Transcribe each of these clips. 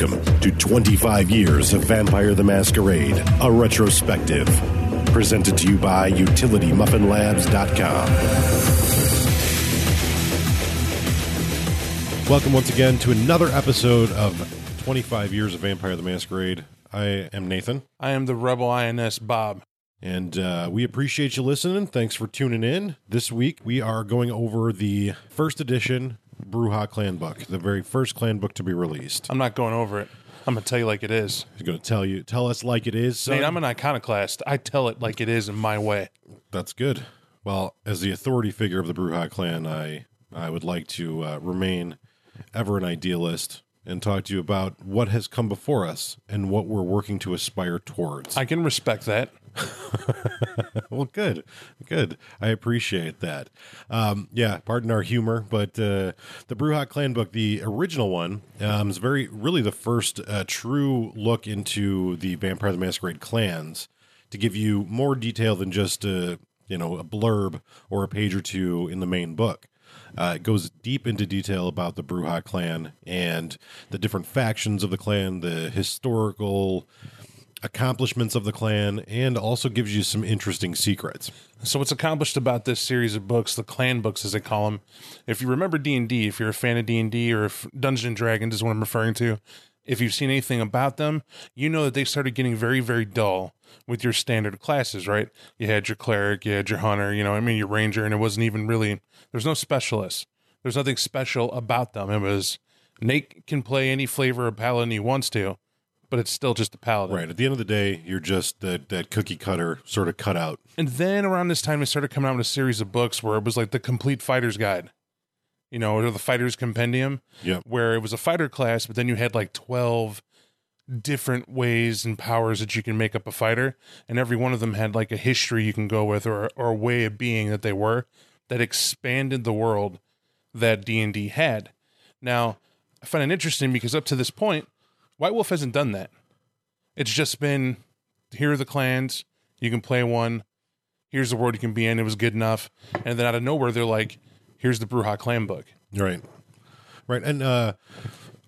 Welcome to 25 Years of Vampire the Masquerade, a retrospective. Presented to you by UtilityMuffinLabs.com. Welcome once again to another episode of 25 Years of Vampire the Masquerade. I am Nathan. I am the Rebel INS Bob. And uh, we appreciate you listening. Thanks for tuning in. This week we are going over the first edition Brujah clan book, the very first clan book to be released. I'm not going over it. I'm gonna tell you like it is. He's going to tell you, tell us like it is. son. Nate, I'm an iconoclast. I tell it like it is in my way. That's good. Well, as the authority figure of the Brujah clan, I I would like to uh, remain ever an idealist and talk to you about what has come before us and what we're working to aspire towards. I can respect that. well, good, good. I appreciate that. Um, yeah, pardon our humor, but uh, the Brujah Clan book, the original one, um, is very really the first uh, true look into the Vampire the Masquerade clans to give you more detail than just a you know a blurb or a page or two in the main book. Uh, it goes deep into detail about the Brujah clan and the different factions of the clan, the historical accomplishments of the clan, and also gives you some interesting secrets. So what's accomplished about this series of books, the clan books as they call them, if you remember D&D, if you're a fan of D&D or if Dungeons and Dragons is what I'm referring to, if you've seen anything about them, you know that they started getting very very dull with your standard classes, right? You had your cleric, you had your hunter, you know, I mean your ranger and it wasn't even really there's no specialists. There's nothing special about them. It was Nate can play any flavor of paladin he wants to, but it's still just a paladin. Right. At the end of the day, you're just that, that cookie cutter sort of cutout. And then around this time, they started coming out with a series of books where it was like the complete fighter's guide, you know, or the fighter's compendium, Yep. where it was a fighter class, but then you had like 12 different ways and powers that you can make up a fighter. And every one of them had like a history you can go with or, or a way of being that they were that expanded the world that D&D had. Now, I find it interesting because up to this point, White Wolf hasn't done that. It's just been here are the clans, you can play one, here's the world you can be in, it was good enough. And then out of nowhere, they're like, here's the Brujah clan book. Right. Right. And uh,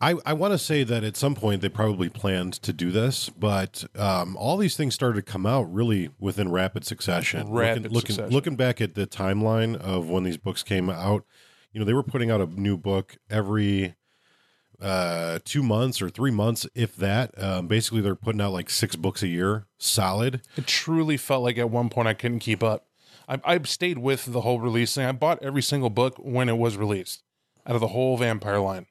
I, I want to say that at some point they probably planned to do this, but um, all these things started to come out really within rapid succession. Rapid looking, looking, succession. looking back at the timeline of when these books came out, you know, they were putting out a new book every uh two months or three months if that um basically they're putting out like six books a year solid It truly felt like at one point I couldn't keep up. I, I stayed with the whole release thing. I bought every single book when it was released out of the whole vampire line.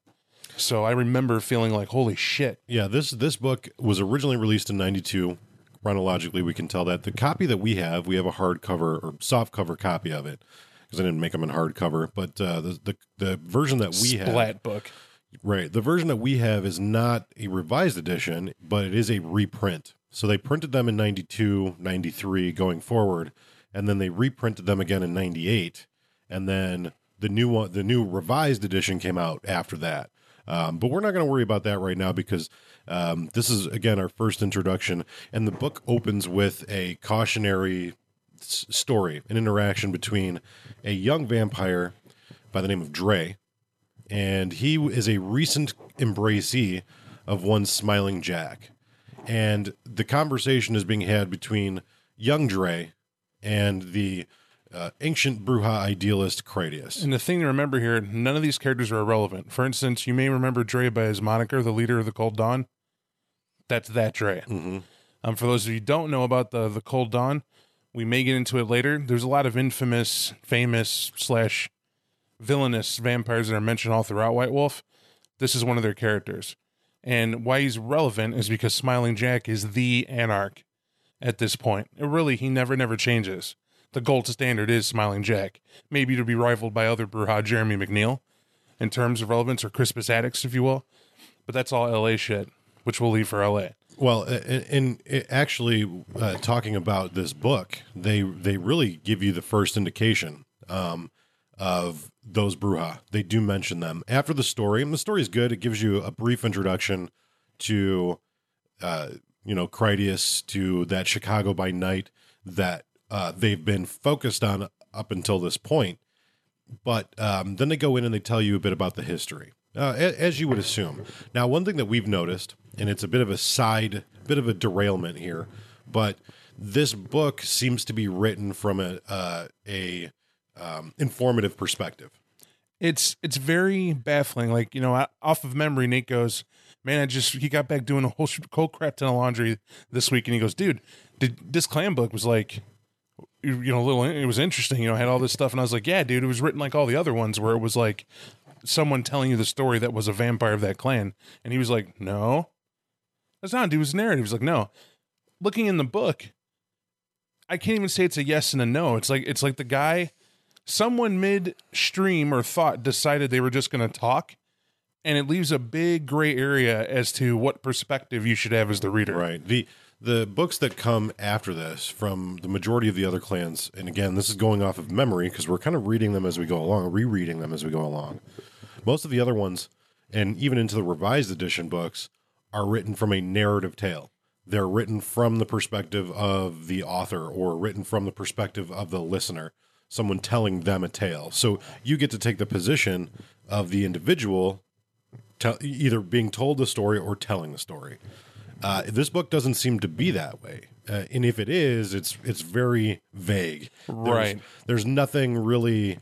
So I remember feeling like, holy shit. Yeah, this this book was originally released in '92. Chronologically, we can tell that the copy that we have, we have a hardcover or soft cover copy of it because I didn't make them in hardcover. But uh, the, the the version that we have, Splat book. Right, the version that we have is not a revised edition, but it is a reprint. So they printed them in 92, 93 going forward, and then they reprinted them again in 98, and then the new one, the new revised edition came out after that. Um, but we're not going to worry about that right now because um, this is again our first introduction, and the book opens with a cautionary s- story, an interaction between a young vampire by the name of Dre, and he is a recent embracee of one Smiling Jack, and the conversation is being had between young Dre and the uh, ancient Brujah idealist Critias. And the thing to remember here, none of these characters are irrelevant. For instance, you may remember Dre by his moniker, the leader of the Cold Dawn. That's that Dre. Um, for those of you who don't know about the the Cold Dawn, we may get into it later. There's a lot of infamous, famous slash villainous vampires that are mentioned all throughout White Wolf. This is one of their characters, and why he's relevant is because Smiling Jack is the Anarch at this point. It really, he never, never changes. The gold standard is Smiling Jack, maybe to be rivaled by other Brujah Jeremy MacNeil in terms of relevance or Crispus Attucks, if you will. But that's all LA shit, which we'll leave for LA. Well, and, actually, uh, talking about this book, they they really give you the first indication um, of those Brujah. They do mention them after the story, and the story is good. It gives you a brief introduction to, uh, you know, Critias, to that Chicago by night that uh, they've been focused on up until this point. But um, then they go in and they tell you a bit about the history. uh, as you would assume. Now, one thing that we've noticed, and it's a bit of a side, bit of a derailment here, but this book seems to be written from a uh, a um, informative perspective. It's it's very baffling. Like you know, off of memory, Nate goes, "Man, I just he got back doing a whole cold crap ton of laundry this week," and he goes, "Dude, did, this clan book was like." You know, little. It was interesting. You know, I had all this stuff, and I was like, "Yeah, dude, it was written like all the other ones, where it was like someone telling you the story that was a vampire of that clan." And he was like, "No, that's not. Dude, was narrative." He was like, "No." Looking in the book, I can't even say it's a yes and a no. It's like it's like the guy someone mid stream or thought decided they were just going to talk and it leaves a big gray area as to what perspective you should have as the reader Right. The the books that come after this from the majority of the other clans, and again, this is going off of memory because we're kind of reading them as we go along, rereading them as we go along. Most of the other ones, and even into the revised edition books, are written from a narrative tale. They're written from the perspective of the author or written from the perspective of the listener, someone telling them a tale. So you get to take the position of the individual either being told the story or telling the story. Uh, this book doesn't seem to be that way, uh, and if it is, it's it's very vague. There's- Right. There's nothing really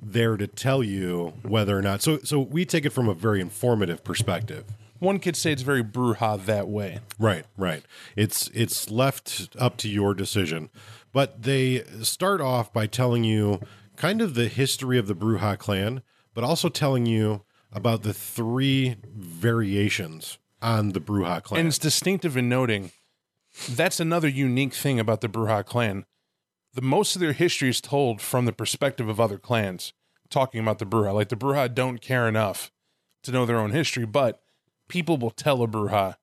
there to tell you whether or not. So so we take it from a very informative perspective. one could say it's very brujah that way Right, right. It's it's left up to your decision. But they start off by telling you kind of the history of the Brujah clan, but also telling you about the three variations on the Brujah clan. and it's distinctive in noting that's another unique thing about the brujah clan the most of their history is told from the perspective of other clans talking about the brujah like the brujah don't care enough to know their own history but people will tell a brujah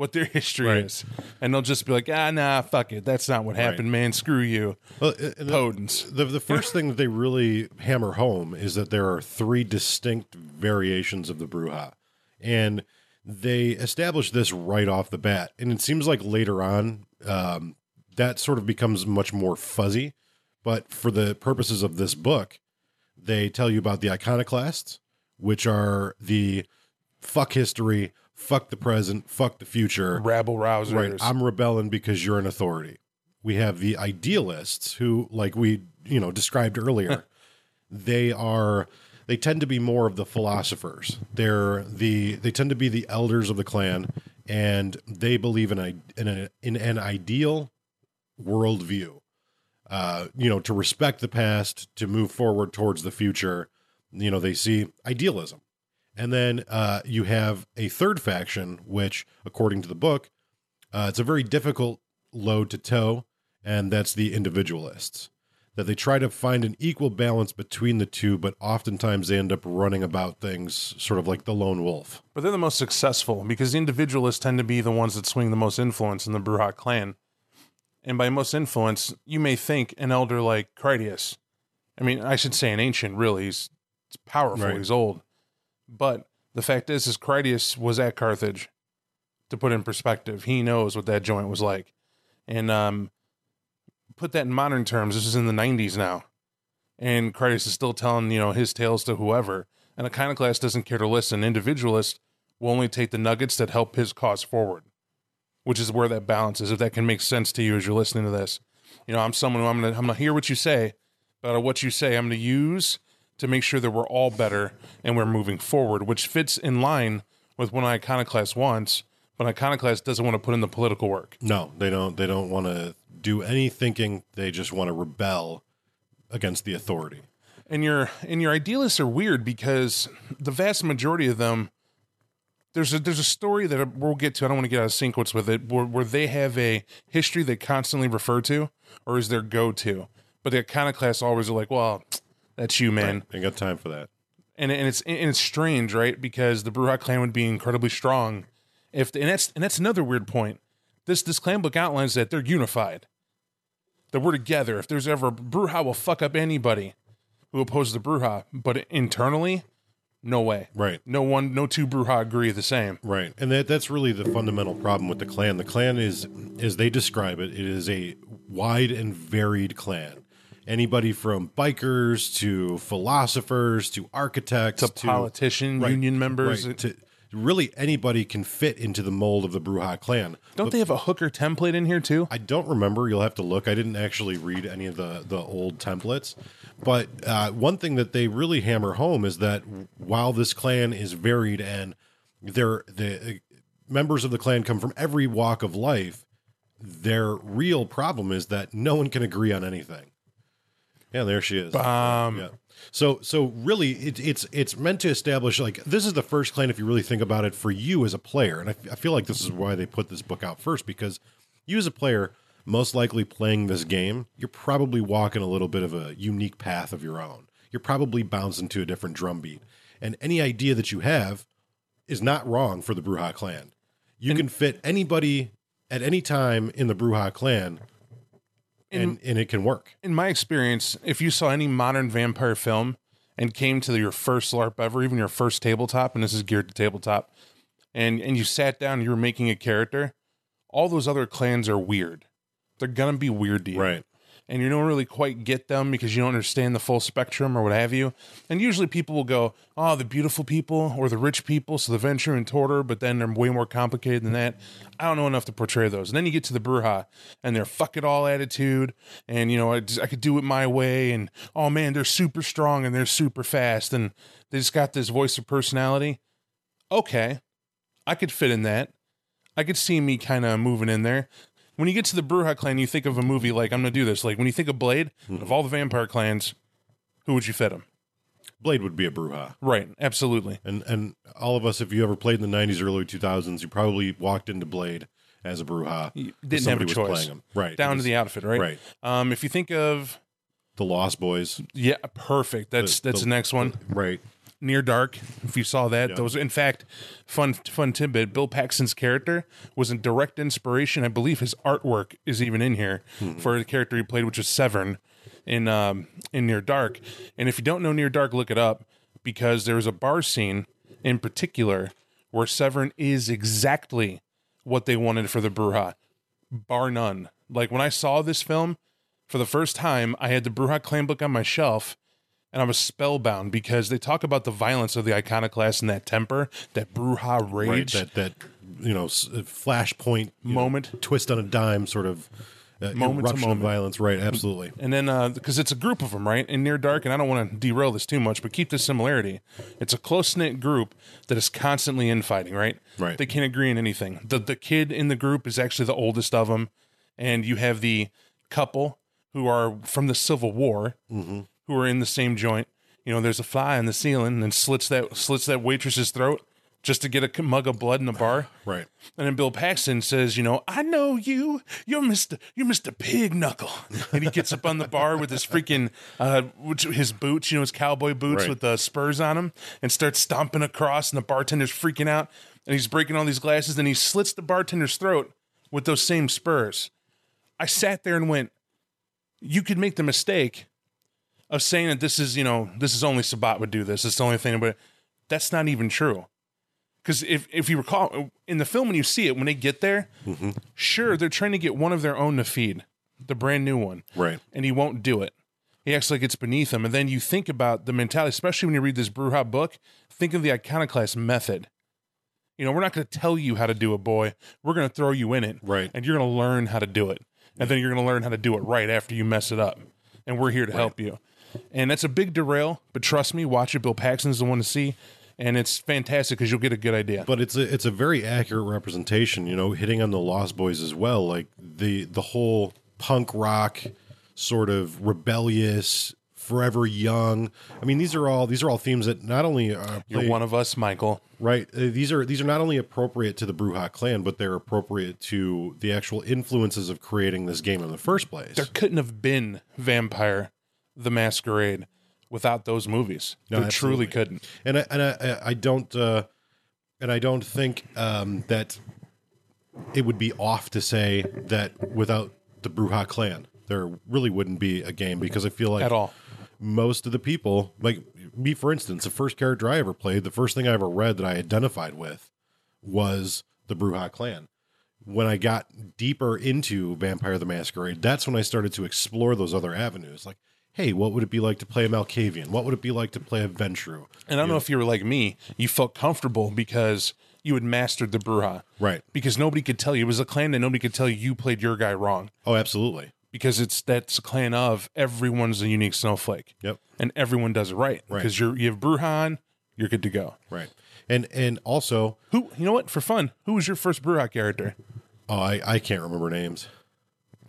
what their history Right. is and they'll just be like ah nah fuck it that's not what happened man screw you Well, the, Podens. the, the first thing that they really hammer home is that there are three distinct variations of the Brujah. And they establish this right off the bat. And it seems like later on, um, that sort of becomes much more fuzzy. But for the purposes of this book, they tell you about the iconoclasts, which are the fuck history, fuck the present, fuck the future. rabble rousers Right. I'm rebelling because you're an authority. We have the idealists who, like we, you know, described earlier, they are they tend to be more of the philosophers. They're the they tend to be the elders of the clan, and they believe in a in, a, in an ideal worldview. Uh, you know, to respect the past, to move forward towards the future. You know, they see idealism. And then uh, you have a third faction, which, according to the book, uh, it's a very difficult load to tow, and that's the individualists. That they try to find an equal balance between the two, but oftentimes they end up running about things sort of like the lone wolf. But they're the most successful because the individualists tend to be the ones that swing the most influence in the Brujah clan. And by most influence, you may think an elder like Critias. I mean, I should say an ancient, really. He's, he's powerful, Right. he's old. But the fact is, is Critias was at Carthage. To put in perspective, he knows what that joint was like. And um, put that in modern terms, this is in the 90s now. And Critias is still telling, you know, his tales to whoever. And Iconoclast doesn't care to listen. Individualist will only take the nuggets that help his cause forward, which is where that balance is. If that can make sense to you as you're listening to this, you know, I'm someone who I'm gonna I'm gonna hear what you say, but what you say I'm gonna use to make sure that we're all better and we're moving forward, which fits in line with what an Iconoclast wants. But an Iconoclast doesn't want to put in the political work. No, they don't. They don't want to do any thinking. They just want to rebel against the authority. and your and your idealists are weird because the vast majority of them there's a there's a story that we'll get to. I don't want to get out of sequence with it, where, where they have a history they constantly refer to, or is their go to. But the iconoclasts always are like, well, that's you, man. Ain't got time for that. And and it's and it's strange, right? Because the Brujah clan would be incredibly strong, if and that's and that's another weird point. This this clan book outlines that they're unified, that we're together. If there's ever Brujah will fuck up anybody who opposes the Brujah, but internally, no way. Right. No one, no two Brujah agree the same. Right, and that that's really the fundamental problem with the clan. The clan is, as they describe it, it is a wide and varied clan, anybody from bikers to philosophers to architects to politician, right, union members. right, to really anybody can fit into the mold of the Brujah clan. Don't they have a hooker template in here too? I don't remember. You'll have to look. I didn't actually read any of the the old templates, but uh, one thing that they really hammer home is that while this clan is varied and they're the uh, members of the clan come from every walk of life, their real problem is that no one can agree on anything. Yeah, there she is. Um, Yeah. So so really, it, it's it's meant to establish like this is the first clan if you really think about it for you as a player, and I feel like this is why they put this book out first because you as a player, most likely playing this game, you're probably walking a little bit of a unique path of your own. You're probably bouncing to a different drumbeat, and any idea that you have is not wrong for the Brujah clan. You can fit anybody at any time in the Brujah clan, and and it can work. in my experience, if you saw any modern vampire film and came to your first LARP ever, even your first tabletop, and this is geared to tabletop, and and you sat down and you were making a character, all those other clans are weird. They're gonna be weird to you. Right. And you don't really quite get them because you don't understand the full spectrum or what have you. And usually people will go, Oh, the beautiful people or the rich people, so the Ventrue and Toreador, but then they're way more complicated than that. I don't know enough to portray those. And then you get to the Brujah and their fuck it all attitude. And, you know, I, just, I could do it my way. And, oh man, they're super strong and they're super fast. And they just got this voice of personality. Okay. I could fit in that. I could see me kind of moving in there. When you get to the Brujah clan, you think of a movie like, I'm to do this. Like when you think of Blade, of all the vampire clans, who would you fit him? Blade would be a Brujah. Right. Absolutely. And and all of us, if you ever played in the '90s, early 2000s, you probably walked into Blade as a Brujah. You didn't have a was choice. playing him. right? Down It to the outfit, right? right. Um, if you think of, the Lost Boys, yeah, perfect. That's The- that's the- the next one. right? Near Dark. If you saw that, Yeah. those in fact, fun fun tidbit. Bill Paxton's character was a direct inspiration. I believe his artwork is even in here Hmm. for the character he played, which was Severen in um, in Near Dark. And if you don't know Near Dark, look it up because there was a bar scene in particular where Severen is exactly what they wanted for the Brujah, bar none. Like when I saw this film for the first time, I had the Brujah clan book on my shelf and I was spellbound because they talk about the violence of the iconoclast and that temper, that Brujah Right. rage. That that you know flashpoint you know, Moment. twist on a dime, sort of uh, Moment to eruption moment. of violence. Right. Absolutely. And then, because it's a group of them, right? In Near Dark, and I don't want to derail this too much, but keep the similarity. It's a close knit group that is constantly infighting, right? Right. They can't agree on anything. The the kid in the group is actually the oldest of them, and you have the couple who are from the Civil War, Mm-hmm. Who are in the same joint. You know, there's a fly in the ceiling and slits that slits that waitress's throat just to get a mug of blood in the bar. Right. And then Bill Paxton says, you know, I know you. You're Mr. You're Mr. Pig Knuckle. And he gets up on the bar with his freaking uh which his boots, you know, his cowboy boots Right. with the spurs on them and starts stomping across and the bartender's freaking out and he's breaking all these glasses and he slits the bartender's throat with those same spurs. I sat there and went, you could make the mistake of saying that this is, you know, this is only Sabbat would do this. It's the only thing, but that's not even true. Because if if you recall in the film when you see it when they get there, mm-hmm. sure they're trying to get one of their own to feed, the brand new one, Right. and he won't do it. He acts like it's beneath him, and then you think about the mentality, especially when you read this Brujah book. Think of the iconoclast method. You know, we're not going to tell you how to do it, boy. We're going to throw you in it, Right. And you're going to learn how to do it, and then you're going to learn how to do it right after you mess it up. And we're here to help you. And that's a big derail, but trust me, watch it. Bill Paxton's the one to see, and it's fantastic because you'll get a good idea. but it's a it's a very accurate representation you know hitting on the lost boys as well like the the whole punk rock sort of rebellious forever young i mean these are all these are all themes that not only are You're one of us, Michael. right uh, these are these are not only appropriate to the brujah clan but they're appropriate to the actual influences of creating this game in the first place There couldn't have been Vampire the Masquerade without those movies. No, there absolutely. truly couldn't. and I, and I, I don't uh, and I don't think um, that it would be off to say that without the Brujah clan, there really wouldn't be a game because I feel like At all. most of the people, like me for instance, the first character I ever played, the first thing I ever read that I identified with was the Brujah clan. When I got deeper into Vampire the Masquerade, that's when I started to explore those other avenues. Like, hey, what would it be like to play a Malkavian? What would it be like to play a Ventrue? And I don't know if you were like me, you felt comfortable because you had mastered the Brujah. Right. Because nobody could tell you. It was a clan that nobody could tell you you played your guy wrong. Oh, absolutely. Because it's that's a clan of everyone's a unique snowflake. Yep. And everyone does it right. Right. Because you're you have Brujah on, you're good to go. Right. And and also, Who you know what? For fun, who was your first Brujah character? oh, I, I can't remember names.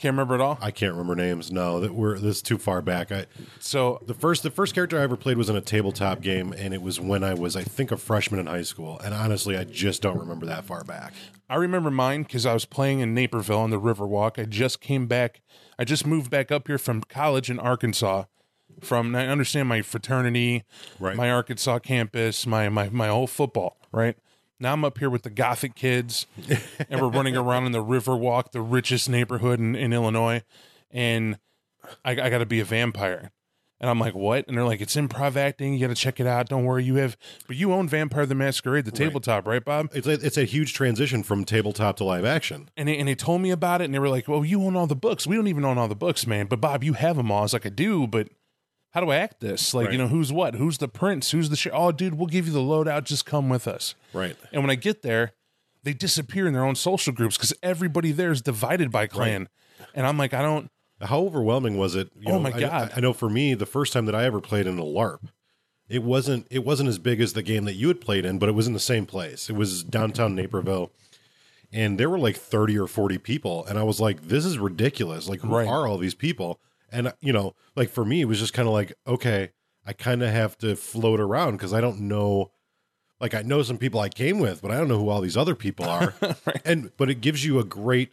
Can't remember at all. I can't remember names. No, that we're this is too far back. I So the first the first character I ever played was in a tabletop game, and it was when I was I think a freshman in high school. And honestly, I just don't remember that far back. I remember mine because I was playing in Naperville on the Riverwalk. I just came back. I just moved back up here from college in Arkansas. From I understand my fraternity, Right. my Arkansas campus, my my my whole football. Right now, I'm up here with the Gothic kids, and we're running around in the Riverwalk, the richest neighborhood in, in Illinois, and I, I got to be a vampire. And I'm like, what? And they're like, it's improv acting. You got to check it out. Don't worry, you have, but you own Vampire the Masquerade, the tabletop, right, Bob? It's a, it's a huge transition from tabletop to live action. and they, and they told me about it, and they were like, "Well, you own all the books. We don't even own all the books, man. But Bob, you have them all." I was like, "I do, but how do I act this? Like, Right. you know, who's what? Who's the prince? Who's the sh- oh, dude, we'll give you the loadout. Just come with us." Right. And when I get there, they disappear in their own social groups because everybody there is divided by clan, and I'm like, I don't. How overwhelming was it? You Oh know, my I- God. I, know for me, the first time that I ever played in a LARP, it wasn't it wasn't as big as the game that you had played in, but it was in the same place. It was downtown Naperville, and there were like thirty or forty people, and I was like, "This is ridiculous! Like, who Right. are all these people?" And you know, like for me, it was just kind of like, okay, I kind of have to float around because I don't know. Like I know some people I came with, but I don't know who all these other people are. And but it gives you a great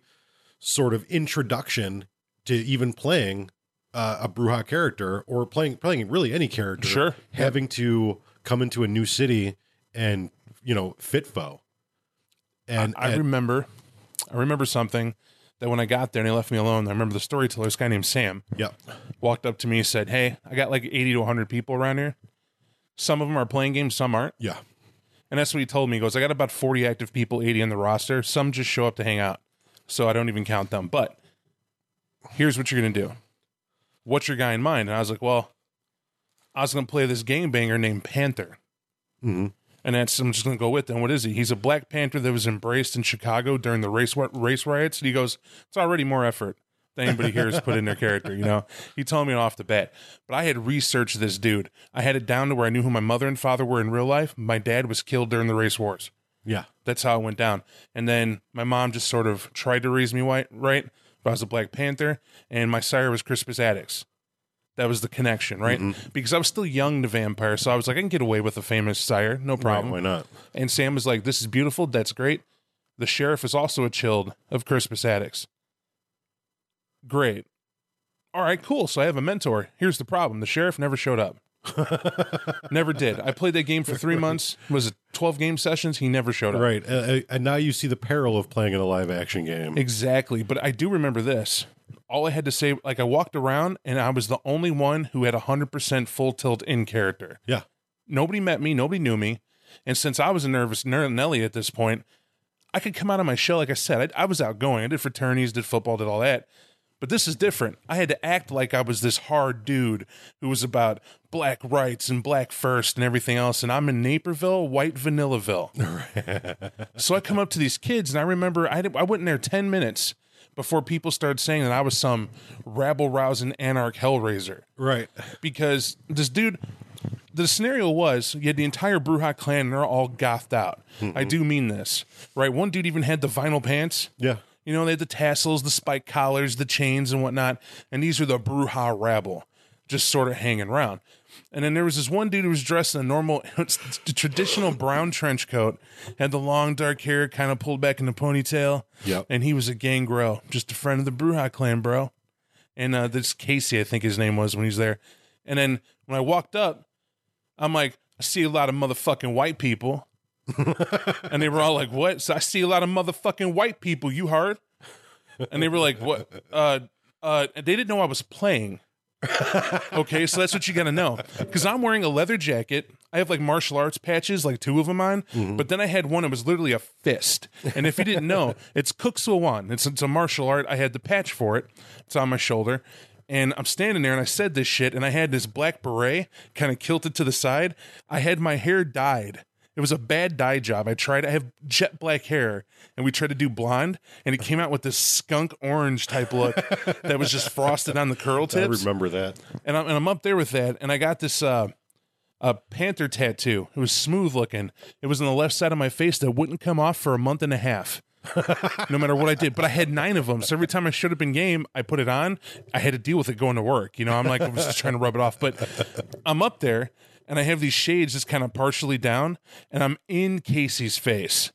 sort of introduction to even playing uh, a Brujah character or playing playing really any character. Sure. Having to come into a new city and you know fit foe. And, I and- remember, I remember something that when I got there and he left me alone. I remember the storyteller, this guy named Sam, yeah, walked up to me and said, "Hey, I got like 80 to 100 people around here. Some of them are playing games, some aren't." yeah, And that's what he told me. He goes, I got about 40 active people, 80 on the roster. Some just show up to hang out. So I don't even count them. But here's what you're going to do. What's your guy in mind? And I was like, well, I was going to play this game banger named Panther. Mhm. And that's, I'm just going to go with them. What is he? He's a Black Panther that was embraced in Chicago during the race, race riots. And he goes, it's already more effort than anybody here has put in their character, you know? He told me off the bat. But I had researched this dude. I had it down to where I knew who my mother and father were in real life. My dad was killed during the race wars. yeah. That's how it went down. And then my mom just sort of tried to raise me white, right? But I was a Black Panther, and my sire was Crispus Attucks. That was the connection, right? Because I was still young to vampire, so I was like, I can get away with a famous sire, no problem. Right, why not? And Sam was like, "This is beautiful. That's great." The sheriff is also a chilled of Crispus Attucks. Great. All right, cool. So I have a mentor. Here's the problem: the sheriff never showed up. never did. I played that game for three months. Was it twelve game sessions? He never showed up. Right, uh, and now you see the peril of playing in a live action game. Exactly. But I do remember this. All I had to say, like, I walked around and I was the only one who had 100% full tilt in character. Yeah, Nobody met me, nobody knew me. And since I was a nervous ner- Nelly at this point, I could come out of my shell. Like I said, I, I was outgoing. I did fraternities, did football, did all that. But this is different. I had to act like I was this hard dude who was about black rights and black first and everything else. And I'm in Naperville, white Vanillaville. so I come up to these kids, and I remember I, I went in there 10 minutes before people started saying that I was some rabble rousing anarch hellraiser right. because this dude the scenario was you had the entire Brujah clan and they're all gothed out. I do mean this, right? One dude even had the vinyl pants. Yeah, You know, they had the tassels, the spike collars, the chains, and whatnot. And these are the Brujah rabble, just sort of hanging around. And then there was this one dude who was dressed in a normal, traditional brown trench coat, had the long dark hair kind of pulled back in a ponytail. Yep. And he was a gang bro, just a friend of the Brujah clan, bro. And uh, this Casey, I think his name was when he's there. And then when I walked up, I'm like, I see a lot of motherfucking white people. and they were all like, What? So I see a lot of motherfucking white people, you heard? And they were like, What? Uh, uh, they didn't know I was playing. Okay, so that's what you gotta know. Because I'm wearing a leather jacket. I have like martial arts patches, like two of them on. Mm-hmm. But then I had one that was literally a fist. And if you didn't know, it's Kuk Sool Won. It's, it's a martial art. I had the patch for it. It's on my shoulder. And I'm standing there and I said this shit and I had this black beret kind of kilted to the side. I had my hair dyed. It was a bad dye job. I tried, I have jet black hair and we tried to do blonde and it came out with this skunk orange type look that was just frosted on the curl tips. I remember that. And I'm, and I'm up there with that and I got this, uh, a panther tattoo. It was smooth looking. It was on the left side of my face that wouldn't come off for a month and a half. no matter what I did. But I had nine of them. So every time I showed up in game, I put it on. I had to deal with it going to work. You know, I'm like, I was just trying to rub it off. But I'm up there and I have these shades just kind of partially down and I'm in Casey's face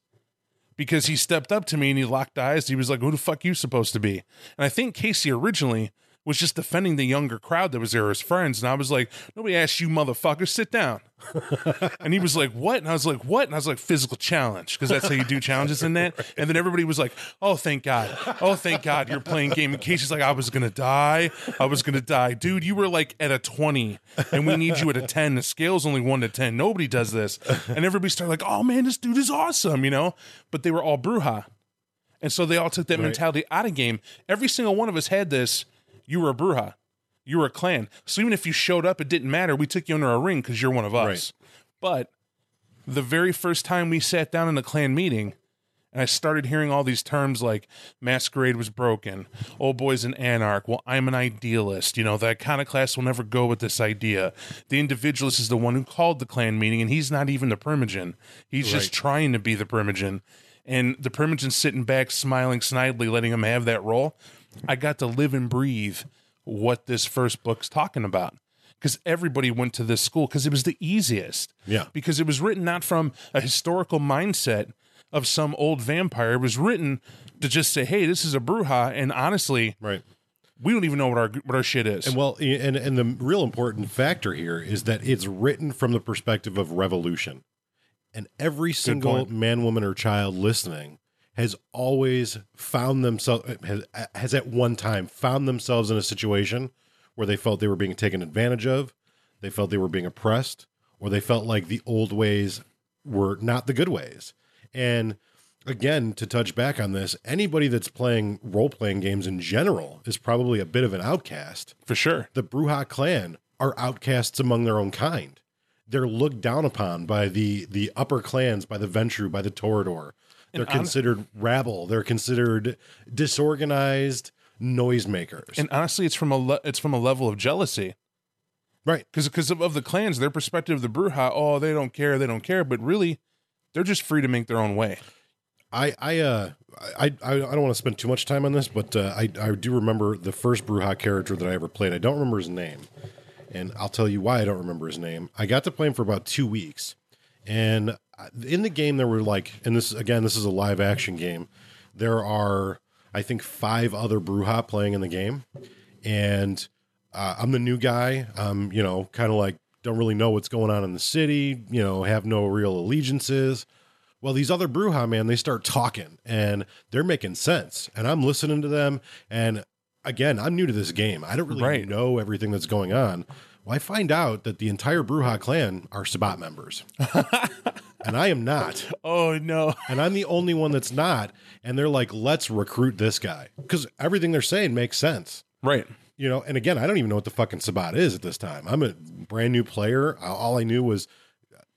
because he stepped up to me and he locked eyes. He was like, Who the fuck you supposed to be? And I think Casey originally was just defending the younger crowd that was there, as friends. And I was like, Nobody asked you, motherfucker, sit down. and he was like, What? And I was like, What? And I was like, Physical challenge, because that's how you do challenges in that. And then everybody was like, Oh, thank God. Oh, thank God you're playing game. And Casey's like, I was going to die. I was going to die. Dude, you were like at a 20, and we need you at a 10. The scale's only 1 to 10. Nobody does this. And everybody started like, Oh, man, this dude is awesome, you know? But they were all Brujah. And so they all took that Right. mentality out of game. Every single one of us had this. You were a Brujah. You were a clan. So even if you showed up, it didn't matter. We took you under a ring because you're one of us. But the very first time we sat down in a clan meeting, and I started hearing all these terms like masquerade was broken, old boy's an anarch. Well, I'm an idealist. You know, the iconoclast will never go with this idea. The individualist is the one who called the clan meeting, and he's not even the primogen. He's just trying to be the primogen. And the primogen's sitting back, smiling snidely, letting him have that role. I got to live and breathe what this first book's talking about. Because everybody went to this school because it was the easiest Yeah. because it was written not from a historical mindset of some old vampire. It was written to just say, "Hey, this is a brujah," and honestly, Right. we don't even know what our what our shit is. And well, and and the real important factor here is that it's written from the perspective of revolution, and every single man, woman, or child listening has always found themselves has, has at one time found themselves in a situation where they felt they were being taken advantage of, they felt they were being oppressed, or they felt like the old ways were not the good ways. And again, to touch back on this, anybody that's playing role playing games in general is probably a bit of an outcast for sure. the Brujah clan are outcasts among their own kind. They're looked down upon by the the upper clans, by the Ventrue, by the Toreador. They're considered rabble. They're considered disorganized noisemakers. And honestly, it's from a le- it's from a level of jealousy right. because because of, of the clans, their perspective of the brujah. Oh, they don't care, they don't care, but really, they're just free to make their own way. I I uh I I, I don't want to spend too much time on this, but uh, I I do remember the first Brujah character that I ever played. I don't remember his name, and I'll tell you why I don't remember his name. I got to play him for about two weeks, and in the game there were like, and this again this is a live action game. There are I think five other Brujah playing in the game, and uh, I'm the new guy. I'm you know kind of like don't really know what's going on in the city. You know have no real allegiances. Well, these other Brujah, man, they start talking and they're making sense. And I'm listening to them. And again, I'm new to this game. I don't really Right. know everything that's going on. Well, I find out that the entire Brujah clan are Sabbat members. and I am not. Oh no, And I'm the only one that's not. And they're like, let's recruit this guy. Because everything they're saying makes sense. right? You know, and again, I don't even know what the fucking Sabbat is at this time. I'm a brand new player. All I knew was,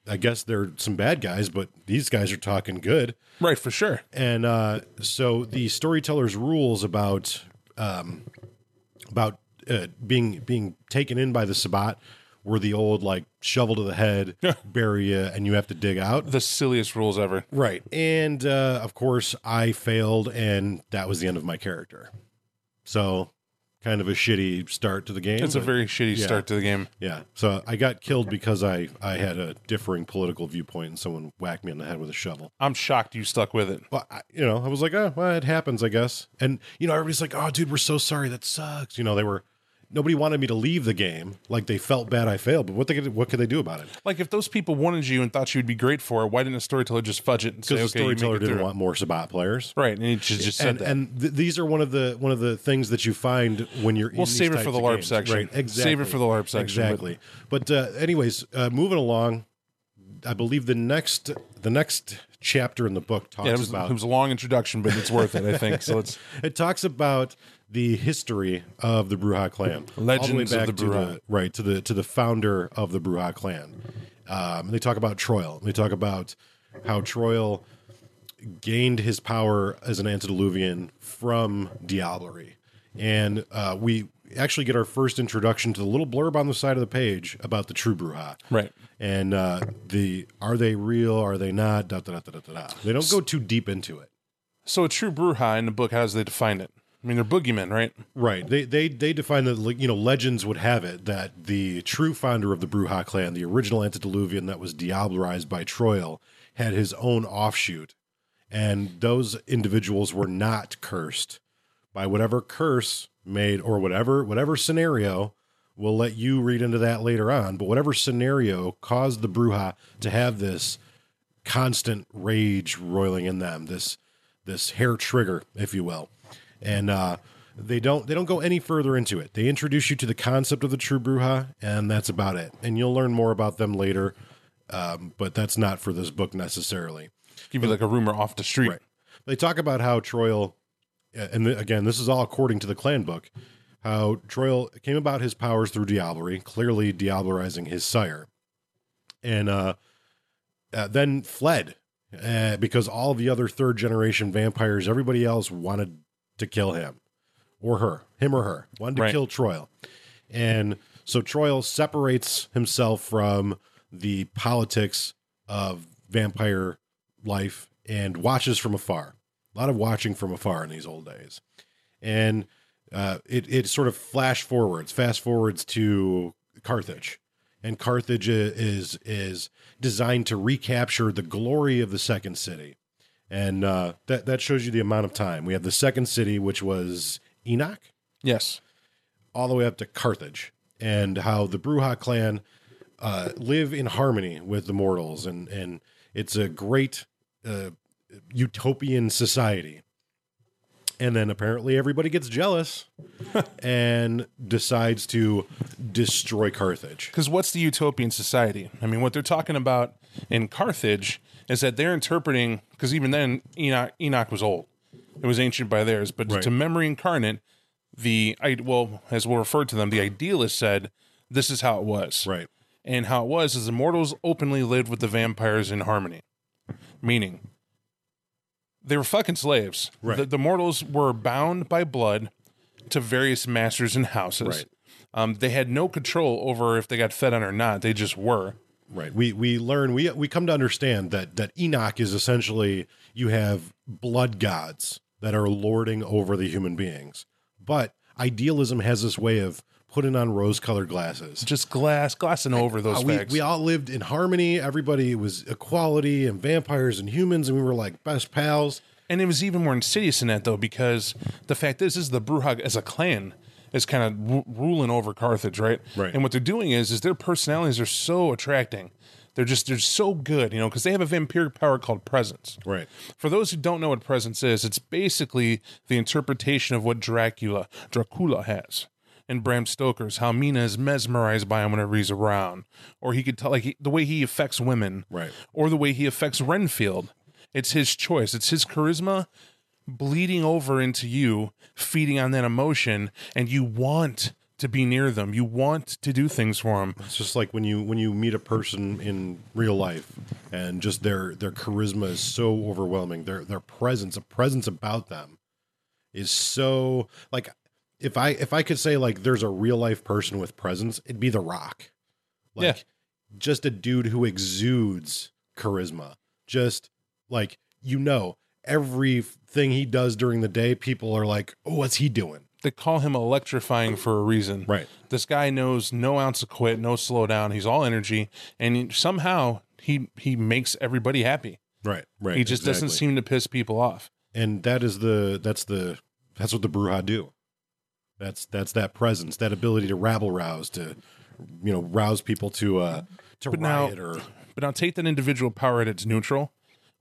I guess they're some bad guys, but these guys are talking good. Right, for sure. And uh, so the storyteller's rules about um, about uh, being being taken in by the Sabbat were the old like shovel to the head, bury you, and you have to dig out. The silliest rules ever. Right. And uh, of course, I failed, and that was the end of my character. So, kind of a shitty start to the game. It's a very shitty yeah. start to the game. yeah. So I got killed because I I had a differing political viewpoint, and someone whacked me in the head with a shovel. I'm shocked you stuck with it. Well, I, you know, I was like, oh, well, it happens, I guess. And you know, everybody's like, oh, dude, we're so sorry. That sucks. You know, they were nobody wanted me to leave the game. Like they felt bad I failed, but what they could, what could they do about it? Like if those people wanted you and thought you would be great for it, why didn't a storyteller just fudge it and say, the "Okay, make storyteller didn't through"? want more Sabbat players. Right, and he just, just said and that. and th- these are one of the one of the things that you find when you're. in We'll save it for the LARP games. section. Right, exactly. Save it for the LARP section, but- Exactly. But, uh, anyways, uh, moving along, I believe the next the next chapter in the book talks yeah, it was, about it was a long introduction, but it's worth it, I think. So it's it talks about the history of the Brujah clan, all the way Legends of back the to the right to the to the founder of the Brujah clan. Um, they talk about Troile. They talk about how Troile gained his power as an antediluvian from Diablerie. And uh, we actually get our first introduction to the little blurb on the side of the page about the true Brujah. Right. And uh, the are they real? Are they not? Da, da, da, da, da, da. They don't go too deep into it. So a true Brujah in the book, how does they define it? I mean, they're boogeymen, right? Right. They they they define that you know legends would have it that the true founder of the Brujah clan, the original antediluvian that was diablerized by Troile, had his own offshoot, and those individuals were not cursed by whatever curse made or whatever whatever scenario. We'll let you read into that later on, but whatever scenario caused the Brujah to have this constant rage roiling in them, this this hair trigger, if you will, and uh, they don't they don't go any further into it. They introduce you to the concept of the true Brujah, and that's about it. And you'll learn more about them later, um, but that's not for this book necessarily. Give you like a rumor off the street. Right. They talk about how Troile, and th- again, this is all according to the clan book, how Troile came about his powers through Diablerie, clearly diablerizing his sire, and uh, uh, then fled uh, because all the other third generation vampires, everybody else wanted to kill him or her, him or her, wanted to Right. kill Troile. And so Troile separates himself from the politics of vampire life and watches from afar. A lot of watching from afar in these old days. And uh, it, it sort of flash forwards, fast forwards to Carthage. And Carthage is is designed to recapture the glory of the second city. And uh, that, that shows you the amount of time. We have the second city, which was Enoch Yes. all the way up to Carthage, and how the Brujah clan uh, live in harmony with the mortals, and and it's a great uh, utopian society. And then apparently everybody gets jealous and decides to destroy Carthage. Because what's the utopian society? I mean, what they're talking about in Carthage is that they're interpreting, because even then, Enoch, Enoch was old. It was ancient by theirs. But Right. to memory incarnate, the, I- well, as we'll refer to them, the idealist said, this is how it was. Right. And how it was is the mortals openly lived with the vampires in harmony. Meaning, they were fucking slaves. Right. The, the mortals were bound by blood to various masters and houses. Right. Um, they had no control over if they got fed on or not. They just were. Right. We we learn we we come to understand that that Enoch is essentially you have blood gods that are lording over the human beings. But idealism has this way of putting on rose-colored glasses. Just glass, glassing over those Uh, we, facts. we all lived in harmony. Everybody was equality and vampires and humans, and we were like best pals. and it was even more insidious in that, though, because the fact is, is the Brujah as a clan is kind of ru- ruling over Carthage, right? Right. And what they're doing is, is their personalities are so attracting. They're just they're so good, you know, because they have a vampiric power called presence. Right. For those who don't know what presence is, it's basically the interpretation of what Dracula Dracula has. And Bram Stoker's how Mina is mesmerized by him whenever he's around, or he could tell like he, the way he affects women, Right. Or the way he affects Renfield. It's his choice. It's his charisma bleeding over into you, feeding on that emotion, and you want to be near them. You want to do things for them. It's just like when you when you meet a person in real life, and just their their charisma is so overwhelming. Their their presence, a presence about them, is so like if I if I could say like there's a real life person with presence, it'd be The Rock. Like Yeah. just a dude who exudes charisma. Just like you know, everything he does during the day, people are like, "Oh, what's he doing?" They call him electrifying for a reason. Right. This guy knows no ounce of quit, no slow down. He's all energy, and somehow he he makes everybody happy. Right. Right. He just doesn't seem to piss people off. and that is the that's the that's what the Brujah do. That's that's that presence, that ability to rabble rouse, to you know rouse people to uh to But now- riot or But now take that individual power at its neutral.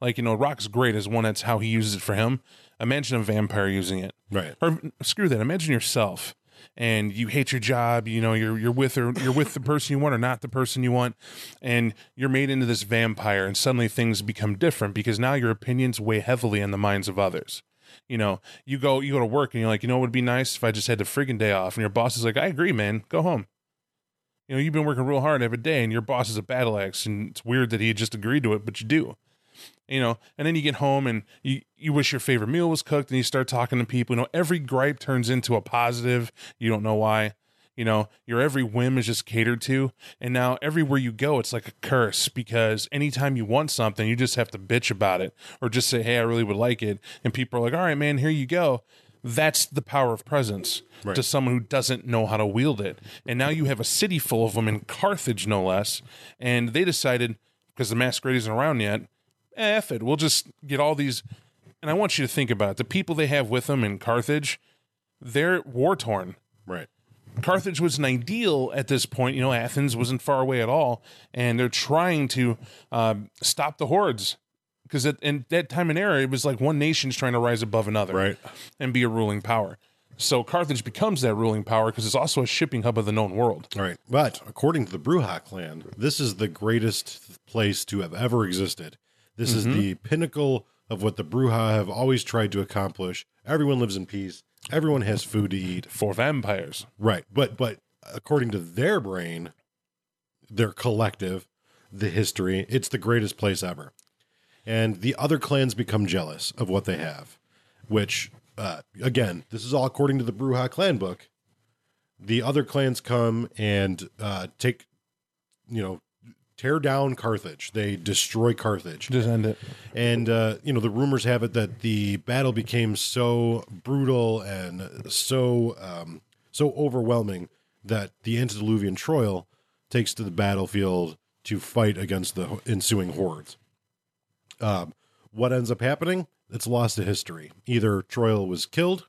Like you know, Rock's great as one. That's how he uses it for him. Imagine a vampire using it. right. Or screw that. Imagine yourself and you hate your job. You know, you're you're with or you're with the person you want or not the person you want, and you're made into this vampire. And suddenly things become different because now your opinions weigh heavily in the minds of others. You know, you go you go to work and you're like, you know, it would be nice if I just had the friggin' day off. And your boss is like, I agree, man. Go home. You know, you've been working real hard every day, and your boss is a battle axe, and it's weird that he just agreed to it, but you do. You know, and then you get home and you you wish your favorite meal was cooked, and you start talking to people. You know, every gripe turns into a positive. You don't know why. You know, your every whim is just catered to. And now everywhere you go, it's like a curse because anytime you want something, you just have to bitch about it or just say, hey, I really would like it. And people are like, all right, man, here you go. That's the power of presence Right. to someone who doesn't know how to wield it. And now you have a city full of them in Carthage, no less. And they decided, because the masquerade isn't around yet, eh, F it. We'll just get all these. And I want you to think about it. The people they have with them in Carthage, they're war torn. Right. Carthage was an ideal at this point. You know, Athens wasn't far away at all, and they're trying to um, stop the hordes because at in that time and era, it was like one nation's trying to rise above another, Right. and be a ruling power. So Carthage becomes that ruling power because it's also a shipping hub of the known world. All right. But according to the Brujah clan, this is the greatest place to have ever existed. This is the pinnacle of what the Brujah have always tried to accomplish. Everyone lives in peace. Everyone has food to eat. For vampires, Right. But but according to their brain, their collective, the history, it's the greatest place ever. And the other clans become jealous of what they have, which uh, again, this is all according to the Brujah clan book. The other clans come and uh, take, you know, tear down Carthage. They destroy Carthage. just end it. And uh, you know, the rumors have it that the battle became so brutal and so um, so overwhelming that the antediluvian Troile takes to the battlefield to fight against the ensuing hordes. Um, what ends up happening? It's lost to history. Either Troile was killed,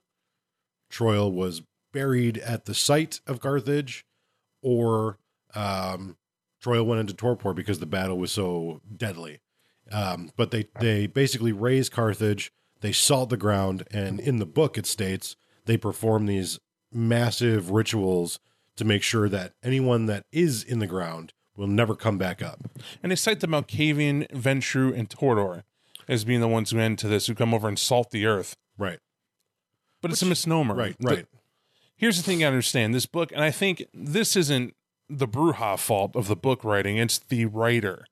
Troile was buried at the site of Carthage, or um, Troile went into torpor because the battle was so deadly. Um, but they they basically raze Carthage, they salt the ground, and in the book it states they perform these massive rituals to make sure that anyone that is in the ground will never come back up. And they cite the Malkavian, Ventrue, and Toreador as being the ones who end to this, who come over and salt the earth. Right, But it's a misnomer. right, The- right. here's the thing I understand this book, and I think this isn't the Brujah fault of the book writing, it's the writer.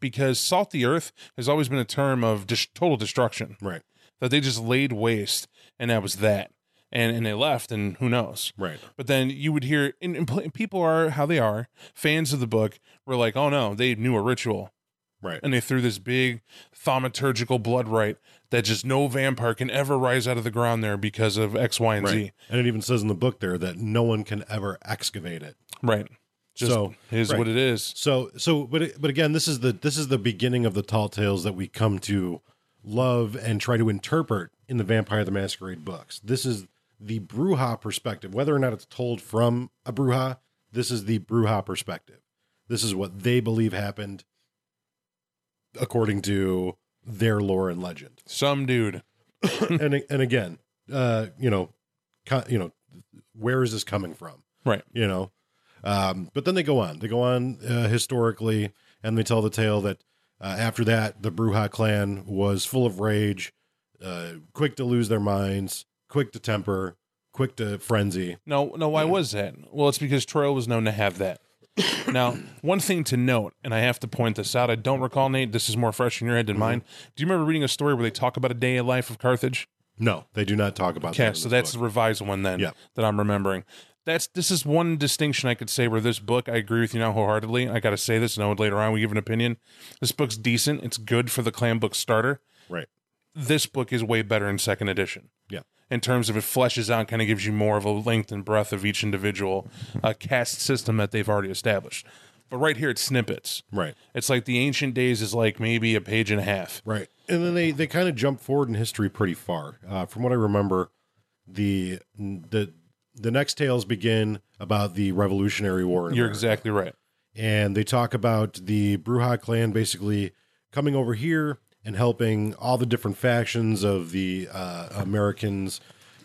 Because salt the earth has always been a term of dis- total destruction, Right, that they just laid waste, and that was that. And, and they left, and who knows? right, But then you would hear, and, and pl- people are how they are. Fans of the book were like, oh no, they knew a ritual. right. And they threw this big thaumaturgical blood rite that just no vampire can ever rise out of the ground there because of X, Y, and Z. And it even says in the book there that no one can ever excavate it. Right. Just So, is right. what it is. So so but but again this is the this is the beginning of the tall tales that we come to love and try to interpret in the Vampire the Masquerade books. This is the Brujah perspective. Whether or not it's told from a Brujah, this is the Brujah perspective. This is what they believe happened according to their lore and legend. Some dude. and and again, uh, you know, you know, where is this coming from? Right. you know. Um, but then they go on. They go on uh, historically, and they tell the tale that uh, after that, the Brujah clan was full of rage, uh, quick to lose their minds, quick to temper, quick to frenzy. No, no, why was that? Well, it's because Troy was known to have that. now, one thing to note, and I have to point this out, I don't recall, Nate, this is more fresh in your head than mine. Do you remember reading a story where they talk about a day in life of Carthage? No, they do not talk about that. Okay, in so that's book. the revised one then Yeah. that I'm remembering. That's this is one distinction I could say where this book I agree with you now wholeheartedly. I got to say this, and I would later on we give an opinion. This book's decent. It's good for the clan book starter. right. This book is way better in second edition. Yeah. in terms of it fleshes out, kind of gives you more of a length and breadth of each individual uh, caste system that they've already established. But right here, it's snippets. Right. It's like the ancient days is like maybe a page and a half. Right. And then they, they kind of jump forward in history pretty far. Uh, from what I remember, the the the next tales begin about the Revolutionary War. You're exactly right. and they talk about the Brujah clan basically coming over here and helping all the different factions of the uh, Americans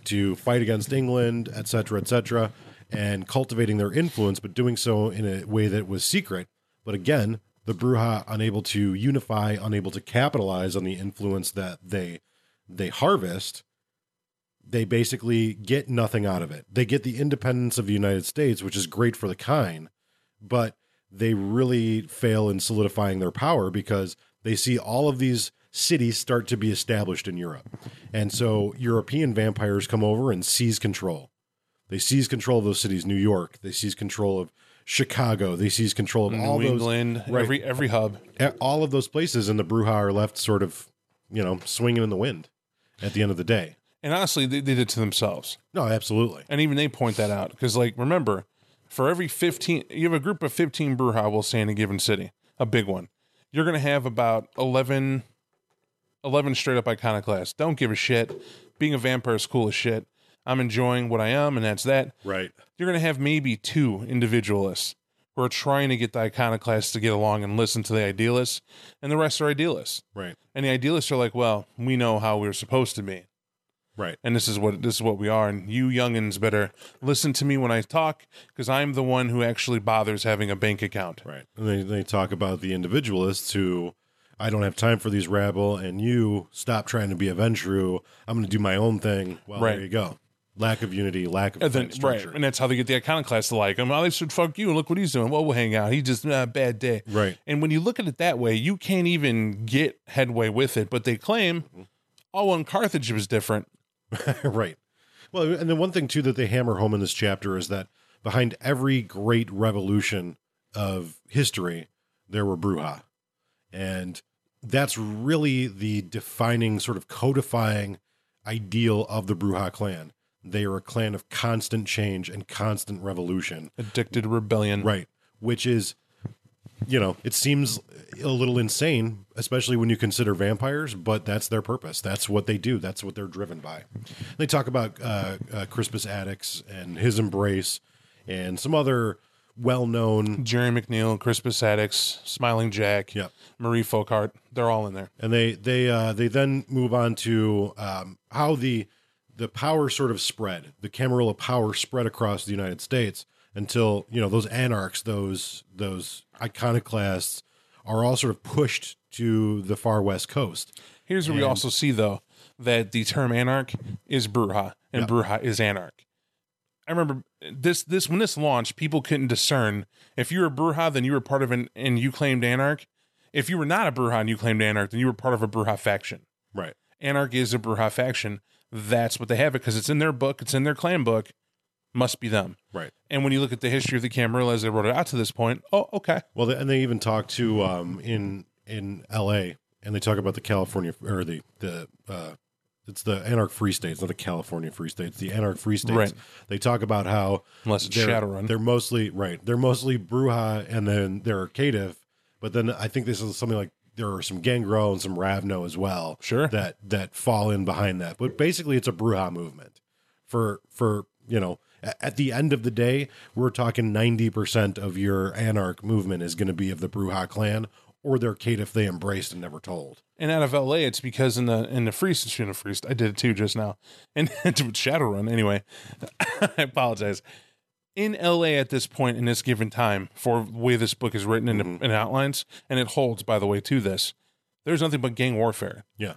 to fight against England, et cetera, et cetera, and cultivating their influence, but doing so in a way that was secret. But again, the Brujah unable to unify, unable to capitalize on the influence that they they harvest, they basically get nothing out of it. They get the independence of the United States, which is great for the kind, but they really fail in solidifying their power because they see all of these cities start to be established in Europe. And so European vampires come over and seize control. They seize control of those cities, New York, they seize control of Chicago, they seize control of all New those England, right. every every hub. all of those places and the Brujah are left sort of, you know, swinging in the wind at the end of the day. And honestly, they did it to themselves. No, absolutely. And even they point that out because, like, remember, for every 15, you have a group of 15 Brujah, we'll say, in a given city, a big one. You're going to have about 11, 11 straight up iconoclasts. Don't give a shit. Being a vampire is cool as shit. I'm enjoying what I am, and that's that. Right. You're going to have maybe two individualists who are trying to get the iconoclasts to get along and listen to the idealists, and the rest are idealists. Right. And the idealists are like, well, we know how we're supposed to be Right. and this is what this is what we are and you youngins better listen to me when i talk because i'm the one who actually bothers having a bank account Right. And they, they talk about the individualists who I don't have time for these rabble and you stop trying to be a Ventrue. I'm going to do my own thing. Well, Right. there you go. Lack of unity, lack of and then, fight right and that's how they get the iconoclasts to like him oh they should fuck you look what he's doing well we'll hang out he just uh, bad day Right. and when you look at it that way you can't even get headway with it but they claim oh well in carthage it was different right. Well, and then one thing too that they hammer home in this chapter is that behind every great revolution of history, there were Brujah, and that's really the defining, sort of codifying ideal of the Brujah clan. They are a clan of constant change and constant revolution. addicted rebellion Right. Which is, you know, it seems a little insane, especially when you consider vampires, but that's their purpose. That's what they do. That's what they're driven by. They talk about uh, uh, Crispus Attucks and his embrace and some other well known, jerry macneil crispus attucks smiling jack Yep. marie folkart they're all in there and they they uh, they then move on to um, how the the power sort of spread. The Camarilla power spread across the United States until you know those anarchs, those those iconoclasts, are all sort of pushed to the far west coast. Here's where we also see, though, that the term anarch is Brujah and Brujah is anarch. I remember this this when this launched, people couldn't discern if you were a Brujah, then you were part of an and you claimed anarch. If you were not a Brujah and you claimed anarch, then you were part of a Brujah faction. Right. Anarch is a Brujah faction. That's what they have it because it's in their book, it's in their clan book. Must be them. Right. And when you look at the history of the Camarilla as they wrote it out to this point, oh, okay. Well, they, and they even talk to um, in in L.A. and they talk about the California or the the uh, it's the Anarch Free States, not the California Free States, the Anarch Free States. Right. They talk about how Unless it's they're, Shadowrun. They're mostly right. They're mostly Brujah, and then they're Caitiff. But then I think this is something like there are some Gangrel and some Ravnos as well. Sure. That that fall in behind that. But basically, it's a Brujah movement. For for you know, at the end of the day, we're talking ninety percent of your Anarch movement is going to be of the Brujah clan or their Caitiff they embraced and never told. And out of LA, it's because in the in the free in the free, I did it too just now, and Shadowrun. Anyway, I apologize. In LA at this point in this given time, for the way this book is written in, in mm-hmm. outlines, and it holds by the way to this, there's nothing but gang warfare. Yeah.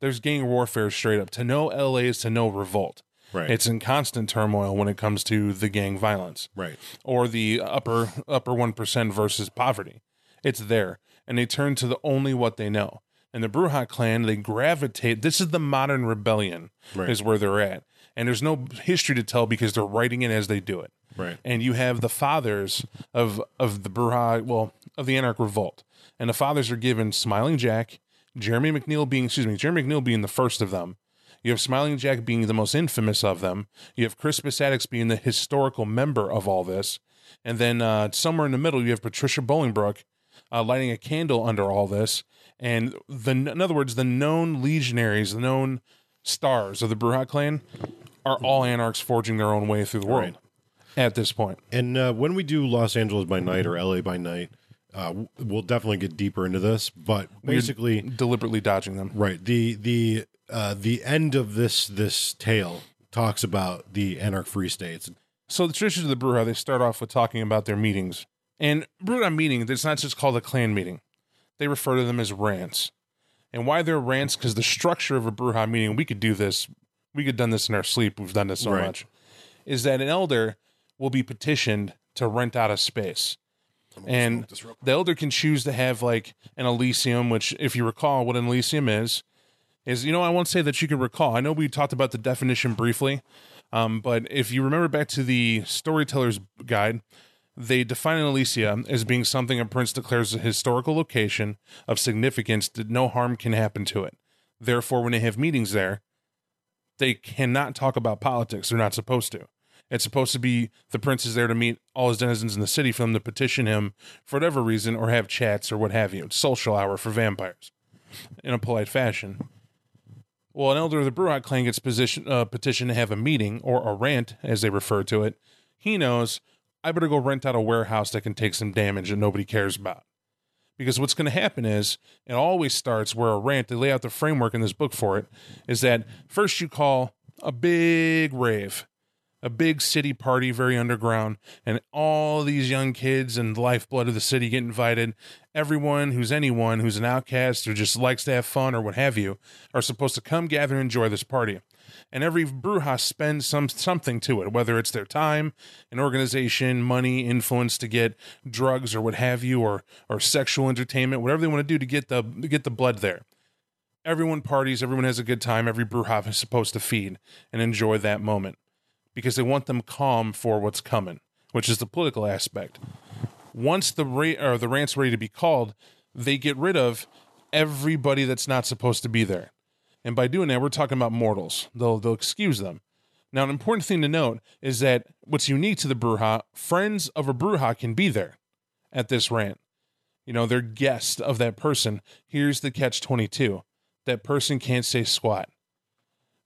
There's gang warfare straight up. To know LA is to know revolt. Right. It's in constant turmoil when it comes to the gang violence right. or the upper upper one percent versus poverty. It's there, and they turn to the only what they know. And the Brujah clan, they gravitate. This is the modern rebellion, Right. is where they're at. And there's no history to tell because they're writing it as they do it. Right. And you have the fathers of of the Brujah, well, of the Anarch Revolt, and the fathers are given Smiling Jack, Jeremy MacNeil being, excuse me, Jeremy MacNeil being the first of them. You have Smiling Jack being the most infamous of them. You have Crispus Attucks being the historical member of all this. And then uh, somewhere in the middle, you have Patricia Bolingbroke uh, lighting a candle under all this. And the, in other words, the known legionaries, the known stars of the Brujah clan are all anarchs forging their own way through the world Right. at this point. And uh, when we do Los Angeles by night or LA by night, uh, we'll definitely get deeper into this. But basically, Deliberately dodging them. right the the uh, the end of this this tale talks about the Anarch Free States. So the traditions of the Brujah, they start off with talking about their meetings. And Brujah meeting, it's not just called a clan meeting. They refer to them as rants. And why they're rants, because the structure of a Brujah meeting, we could do this. we could done this in our sleep. We've done this so Right. much. Is that an elder will be petitioned to rent out a space, and the elder can choose to have like an Elysium, which, if you recall, what an Elysium is, is you know I won't say that you can recall. I know we talked about the definition briefly, um, but if you remember back to the Storyteller's Guide, they define an Elysia as being something a prince declares a historical location of significance that no harm can happen to it. Therefore, when they have meetings there, they cannot talk about politics. They're not supposed to. It's supposed to be the prince is there to meet all his denizens in the city for them to petition him for whatever reason or have chats or what have you. It's social hour for vampires in a polite fashion. Well, an elder of the Brujah clan gets position, uh, petitioned to have a meeting or a rant, as they refer to it. He knows I better go rent out a warehouse that can take some damage that nobody cares about. Because what's going to happen is it always starts where a rant, they lay out the framework in this book for it, is that first you call a big rave, a big city party, very underground, and all these young kids and lifeblood of the city get invited. Everyone who's anyone who's an outcast or just likes to have fun or what have you are supposed to come gather and enjoy this party. And every Brujah spends some something to it, whether it's their time, an organization, money, influence to get drugs or what have you, or or sexual entertainment, whatever they want to do to get the get the blood there. Everyone parties, everyone has a good time. Every Brujah is supposed to feed and enjoy that moment because they want them calm for what's coming, which is the political aspect. Once the ra- or the rant's ready to be called, they get rid of everybody that's not supposed to be there. And by doing that, we're talking about mortals. They'll they'll excuse them. Now, an important thing to note is that what's unique to the Brujah, friends of a Brujah can be there at this rant. You know, they're guests of that person. Here's the catch 22 that person can't say squat.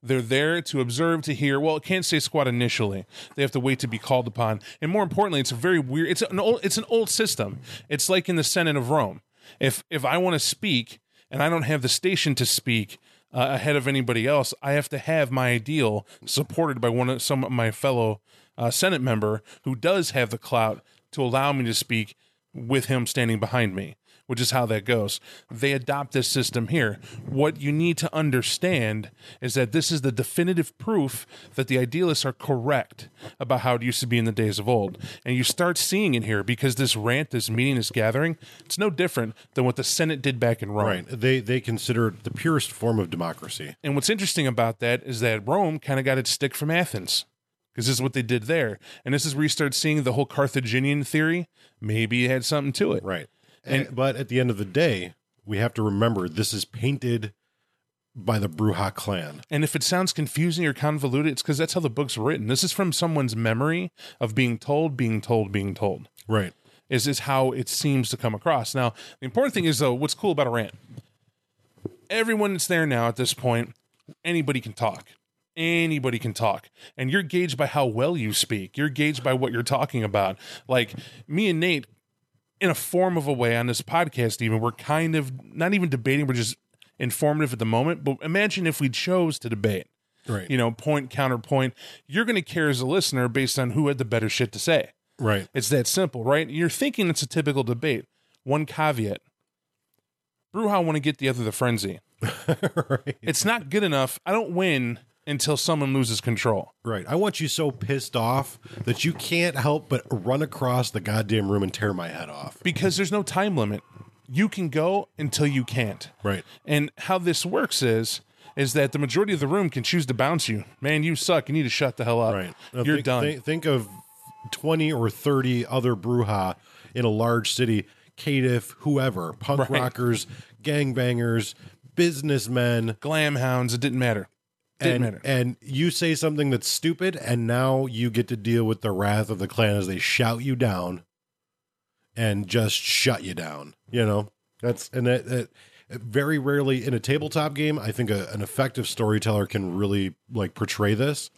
They're there to observe, to hear. Well, it can't say squat initially. They have to wait to be called upon. And more importantly, it's a very weird. It's an old. It's an old system. It's like in the Senate of Rome. If if I want to speak and I don't have the station to speak uh, ahead of anybody else, I have to have my ideal supported by one of some of my fellow uh, Senate member who does have the clout to allow me to speak with him standing behind me, which is how that goes. They adopt this system here. What you need to understand is that this is the definitive proof that the idealists are correct about how it used to be in the days of old. And you start seeing it here because this rant, this meeting, this gathering, it's no different than what the Senate did back in Rome. Right. They they consider it the purest form of democracy. And what's interesting about that is that Rome kind of got its stick from Athens because this is what they did there. And this is where you start seeing the whole Carthaginian theory. Maybe it had something to it. Right. And but at the end of the day, we have to remember this is painted by the Brujah clan. And if it sounds confusing or convoluted, it's because that's how the book's written. This is from someone's memory of being told, being told, being told. Right. Is is how it seems to come across. Now, the important thing is though, what's cool about a rant? Everyone that's there now at this point, anybody can talk. Anybody can talk. And you're gauged by how well you speak. You're gauged by what you're talking about. Like me and Nate, in a form of a way on this podcast, even, we're kind of not even debating, we're just informative at the moment. But imagine if we chose to debate Right. you know, point counterpoint. You're going to care as a listener based on who had the better shit to say. right. It's that simple, right? You're thinking it's a typical debate. One caveat: Brujah want to get the other the frenzy. right. It's not good enough. I don't win until someone loses control. Right. I want you so pissed off that you can't help but run across the goddamn room and tear my head off. because there's no time limit. You can go until you can't. Right. And how this works is is that the majority of the room can choose to bounce you. Man, you suck. You need to shut the hell up. Right. Now You're think, done. Think, think of 20 or 30 other Brujah in a large city, Caitiff, whoever, punk Right. rockers, gangbangers, businessmen. Glam hounds. It didn't matter. Didn't and, matter. and you say something that's stupid, and now you get to deal with the wrath of the clan as they shout you down and just shut you down. You know, that's and that, that very rarely in a tabletop game, I think a, an effective storyteller can really like portray this.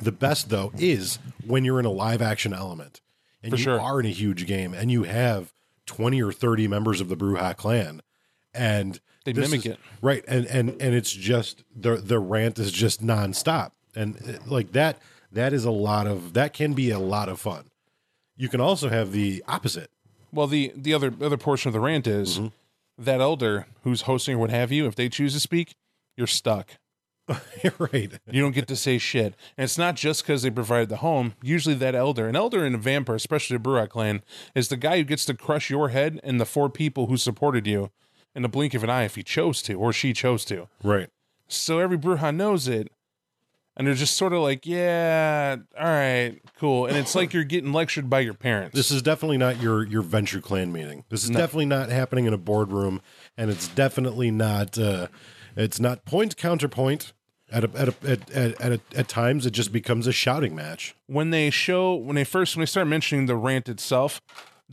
The best though is when you're in a live action element and For you sure. are in a huge game and you have 20 or 30 members of the Brujah clan and They this mimic is- it. right and and and it's just the the rant is just nonstop and uh, like that that is a lot of that can be a lot of fun you can also have the opposite Well, the the other other portion of the rant is Mm-hmm. that elder who's hosting or what have you. If they choose to speak, you're stuck. right. You don't get to say shit. And it's not just because they provided the home. Usually, that elder, an elder in a vampire, especially a Brujah clan, is the guy who gets to crush your head and the four people who supported you in the blink of an eye if he chose to or she chose to. Right. So every Brujah knows it. And they're just sort of like, yeah, all right, cool. And it's like you're getting lectured by your parents. This is definitely not your your Ventrue clan meeting. This is definitely not happening in a boardroom, and it's definitely not. Uh, it's not point counterpoint. At a, at, a, at at at a, at times, it just becomes a shouting match. when they show when they first when they start mentioning the rant itself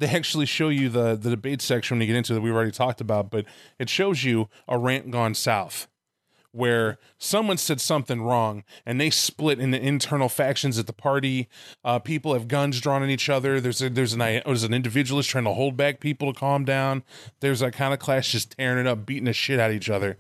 they actually show you the the debate section when you get into that we've already talked about but it shows you a rant gone south where someone said something wrong and they split into internal factions at the party. Uh, people have guns drawn on each other. There's a, there's an there's an individualist trying to hold back people to calm down. There's a kind of clash just tearing it up beating the shit out of each other.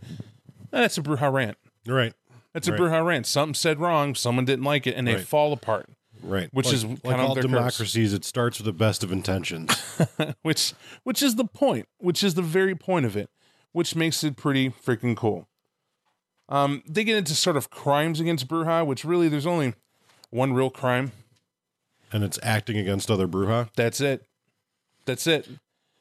That's a Brujah rant. Right. that's a Right. Brujah rant. Something said wrong. Someone didn't like it and they Right. fall apart Right. Which Like- is like of all their curse. democracies. It starts with the best of intentions. which which is the point which is the very point of it which makes it pretty freaking cool um they get into sort of crimes against brujah which really there's only one real crime and it's acting against other Brujah. that's it that's it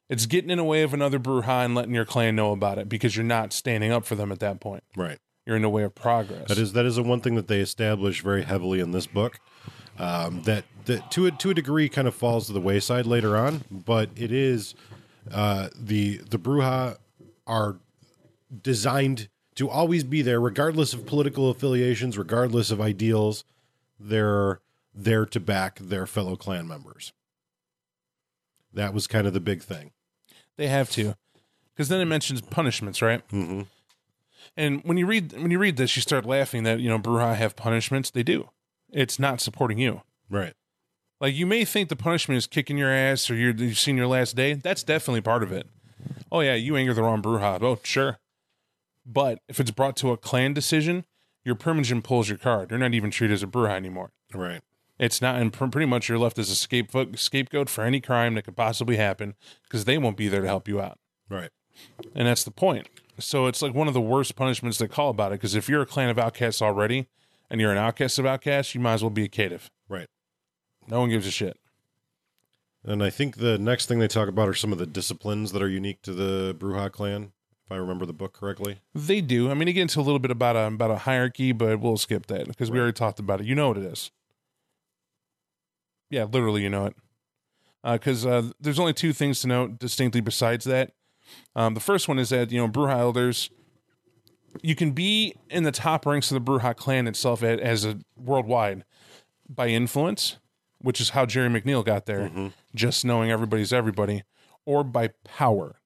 it's getting in the way of another brujah and letting your clan know about it because you're not standing up for them at that point Right. you're in the way of progress That is that is the one thing that they establish very heavily in this book. Um, that that to a to a degree kind of falls to the wayside later on, but it is uh, the the Brujah are designed to always be there, regardless of political affiliations, regardless of ideals. They're there to back their fellow clan members. That was kind of the big thing. they have to because then it mentions punishments right hmm And when you read when you read this, you start laughing that you know Brujah have punishments. They do. It's not supporting you. Right. Like you may think the punishment is kicking your ass or you're, you've seen your last day. That's definitely part of it. Oh yeah, you anger the wrong Brujah. Oh sure. But if it's brought to a clan decision, your Primogen pulls your card. You're not even treated as a Brujah anymore. Right. It's not, and pr- pretty much you're left as a scapegoat, scapegoat for any crime that could possibly happen because they won't be there to help you out. Right. And that's the point. So it's like one of the worst punishments they call about it. Because if you're a clan of outcasts already and you're an outcast of outcasts, you might as well be a caitiff. Right. No one gives a shit. And I think the next thing they talk about are some of the disciplines that are unique to the Brujah clan, if I remember the book correctly. They do. I mean, you get into a little bit about a about a hierarchy, but we'll skip that because we already talked about it. You know what it is. Yeah, literally, you know it. Because uh, there's only two things to note distinctly besides that. Um, the first one is that you know Brujah elders, you can be in the top ranks of the Brujah clan itself as a worldwide by influence, which is how Jerry MacNeil got there, mm-hmm. just knowing everybody's everybody, or by power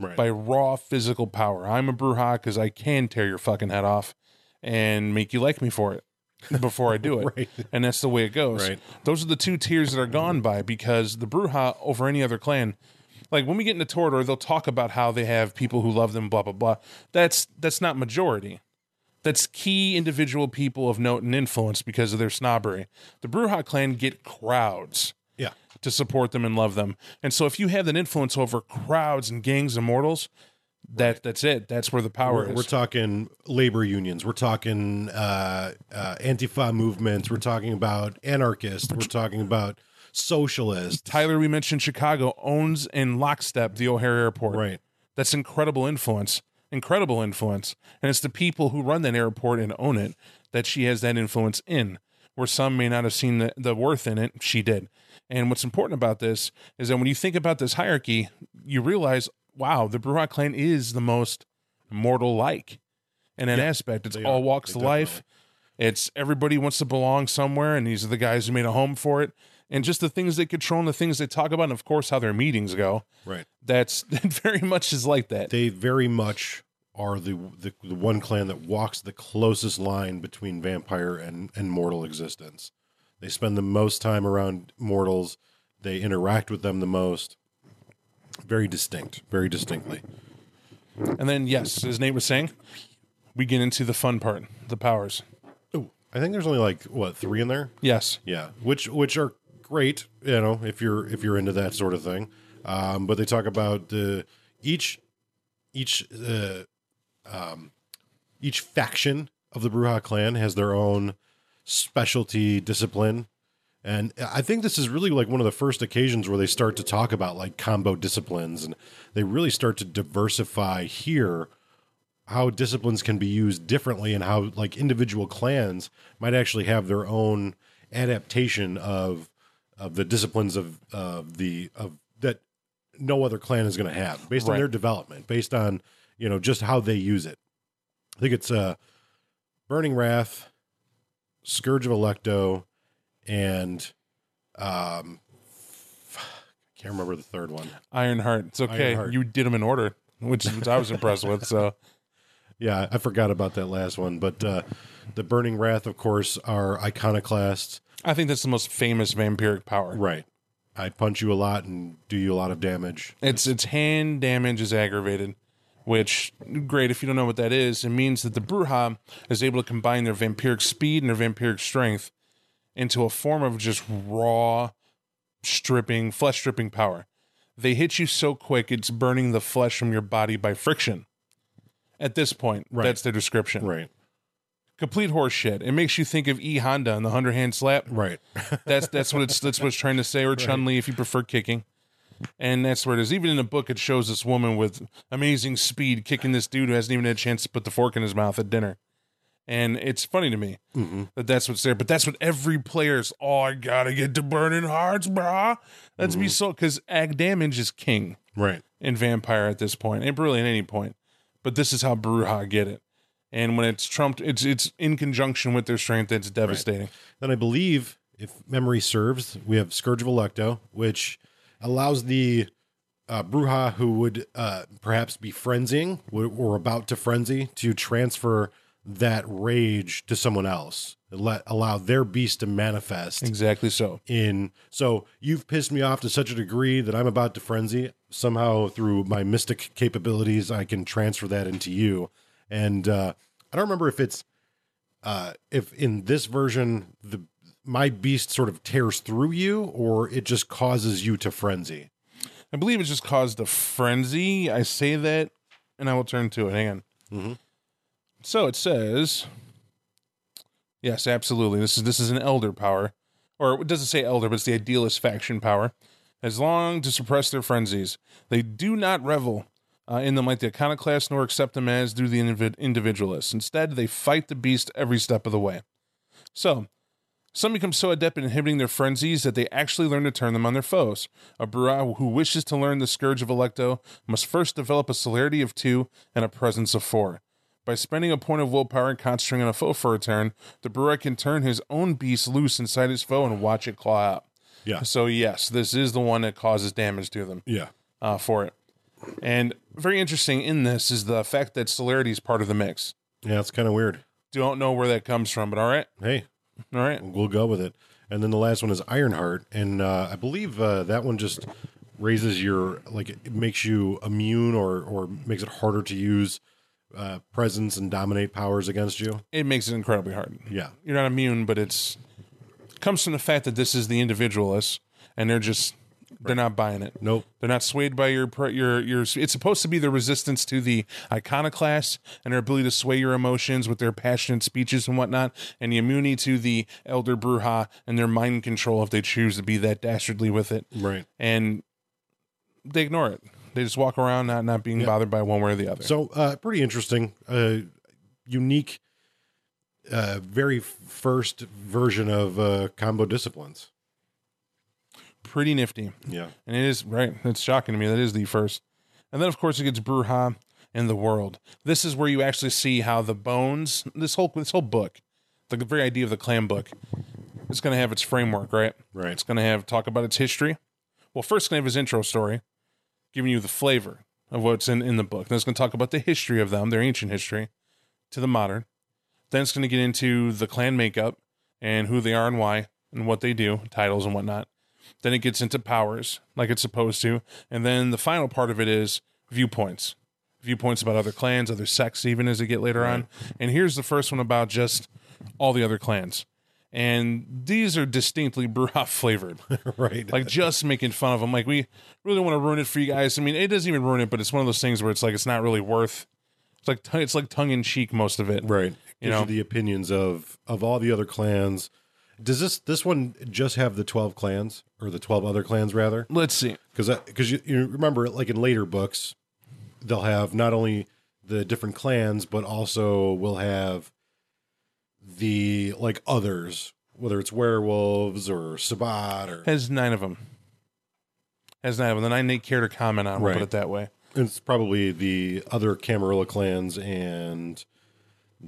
Right. by raw physical power. I'm a Brujah because I can tear your fucking head off and make you like me for it before I do it. Right. And that's the way it goes. Right. Those are the two tiers that are gone by because the Brujah over any other clan, like when we get into Toreador, they'll talk about how they have people who love them, blah blah blah. That's that's not majority. That's key individual people of note and influence because of their snobbery. The Brujah clan get crowds yeah. to support them and love them. And so if you have an influence over crowds and gangs and mortals, that that's it. That's where the power We're, is. we're talking labor unions. We're talking uh, uh, Antifa movements. We're talking about anarchists. We're talking about socialists. Tyler, we mentioned Chicago owns in lockstep the O'Hare Airport. Right. That's incredible influence. Incredible influence. And it's the people who run that airport and own it that she has that influence in. Where some may not have seen the, the worth in it, she did. And what's important about this is that when you think about this hierarchy, you realize, wow, the Brujah clan is the most mortal like in an aspect. It's all are. walks They of life. It's everybody wants to belong somewhere, and these are the guys who made a home for it. And just the things they control and the things they talk about, and of course, how their meetings go. Right. That's it very much is like that. They very much are the, the the one clan that walks the closest line between vampire and and mortal existence. They spend the most time around mortals. They interact with them the most. Very distinct. Very distinctly. And then, yes, as Nate was saying, we get into the fun part, the powers. Ooh, I think there's only like what three in there. Yes, Yeah, which which are great, you know, if you're if you're into that sort of thing. Um, but they talk about uh, each each uh, um, each faction of the Brujah clan has their own specialty discipline. And I think this is really like one of the first occasions where they start to talk about like combo disciplines and they really start to diversify here how disciplines can be used differently and how like individual clans might actually have their own adaptation of of the disciplines of of the of that no other clan is going to have based on their development based on you know just how they use it i think it's uh burning wrath scourge of alecto and um I can't remember the third one Ironheart. It's okay. Ironheart. You did them in order, which, which I was impressed with. So Yeah, I forgot about that last one. But uh, the Burning Wrath, of course, are iconoclasts. I think that's the most famous vampiric power. Right. I punch you a lot and do you a lot of damage. Its its hand damage is aggravated, which great if you don't know what that is. It means that the Brujah is able to combine their vampiric speed and their vampiric strength into a form of just raw stripping, flesh stripping power. They hit you so quick it's burning the flesh from your body by friction. At this point, Right. that's their description. Right. Complete horseshit. It makes you think of E Honda and the hundred hand slap. Right. That's that's what it's that's what it's trying to say, or Chun Li if you prefer kicking. And that's where it is. Even in the book, it shows this woman with amazing speed kicking this dude who hasn't even had a chance to put the fork in his mouth at dinner. And it's funny to me mm-hmm. that that's what's there. But that's what every player's. Oh, I gotta get to burning hearts, brah. Let's be mm-hmm. so because ag damage is king right. in vampire at this point, and really at any point. But this is how Brujah get it. And when it's trumped, it's it's in conjunction with their strength. It's devastating. Then I believe, if memory serves, we have Scourge of Alecto, which allows the uh, Brujah who would uh, perhaps be frenzying or about to frenzy to transfer that rage to someone else. Let allow their beast to manifest Exactly so. in so you've pissed me off to such a degree that I'm about to frenzy. Somehow through my mystic capabilities, I can transfer that into you. And uh, I don't remember if it's uh, if in this version the my beast sort of tears through you, or it just causes you to frenzy. I believe it just caused a frenzy. I say that, and I will turn to it. Hang on. Mhm. So it says, yes, absolutely. This is this is an elder power, or it doesn't say elder, but it's the idealist faction power. As long to suppress their frenzies, they do not revel uh, in them like the iconoclast, nor accept them as do the individ- individualists. Instead, they fight the beast every step of the way. So, some become so adept at inhibiting their frenzies that they actually learn to turn them on their foes. A Brujah who wishes to learn the Scourge of Alecto must first develop a celerity of two and a presence of four. By spending a point of willpower and concentrating on a foe for a turn, the Brujah can turn his own beast loose inside his foe and watch it claw out. Yeah, So, yes, this is the one that causes damage to them yeah, uh, for it. And very interesting in this is the fact that celerity is part of the mix. yeah. It's kind of weird. Don't know where that comes from, but all right. Hey, All right. we'll go with it. And then the last one is Ironheart, and uh, I believe uh, that one just raises your like it makes you immune or or makes it harder to use uh, presence and dominate powers against you. It makes it incredibly hard. Yeah, you're not immune, but it's comes from the fact that this is the individualist, and they're just they're not buying it. nope. They're not swayed by your your your. It's supposed to be the resistance to the iconoclast and their ability to sway your emotions with their passionate speeches and whatnot, and the immunity to the elder brujah and their mind control if they choose to be that dastardly with it, Right. and they ignore it. They just walk around not not being bothered by one way or the other. So uh, pretty interesting, uh, unique, uh, very first version of uh, combo disciplines. Pretty nifty. Yeah, And it is right. It's shocking to me. That is the first. And then of course it gets Brujah in the world. This is where you actually see how the bones this whole this whole book, the very idea of the clan book, it's gonna have its framework, right? Right. It's gonna have talk about its history. Well, first it's gonna have his intro story, giving you the flavor of what's in, in the book. Then it's gonna talk about the history of them, their ancient history, to the modern. Then it's gonna get into the clan makeup and who they are and why and what they do, titles and whatnot. Then it gets into powers, like it's supposed to. And then the final part of it is viewpoints. Viewpoints about other clans, other sects, even as they get later on. And here's the first one about just all the other clans. And these are distinctly Brujah flavored. right. like just making fun of them. Like we really want to ruin it for you guys. I mean, it doesn't even ruin it, but it's one of those things where it's like it's not really worth. It's like it's like tongue in cheek most of it. right. You know, you the opinions of of all the other clans. Does this this one just have the twelve clans or the twelve other clans rather? let's see. Because because you, you remember like in later books, they'll have not only the different clans but also will have the like others, whether it's werewolves or Sabbat or Has nine of them. Has nine of them. The nine they care to comment on. We'll Right. put it that way. it's probably the other Camarilla clans and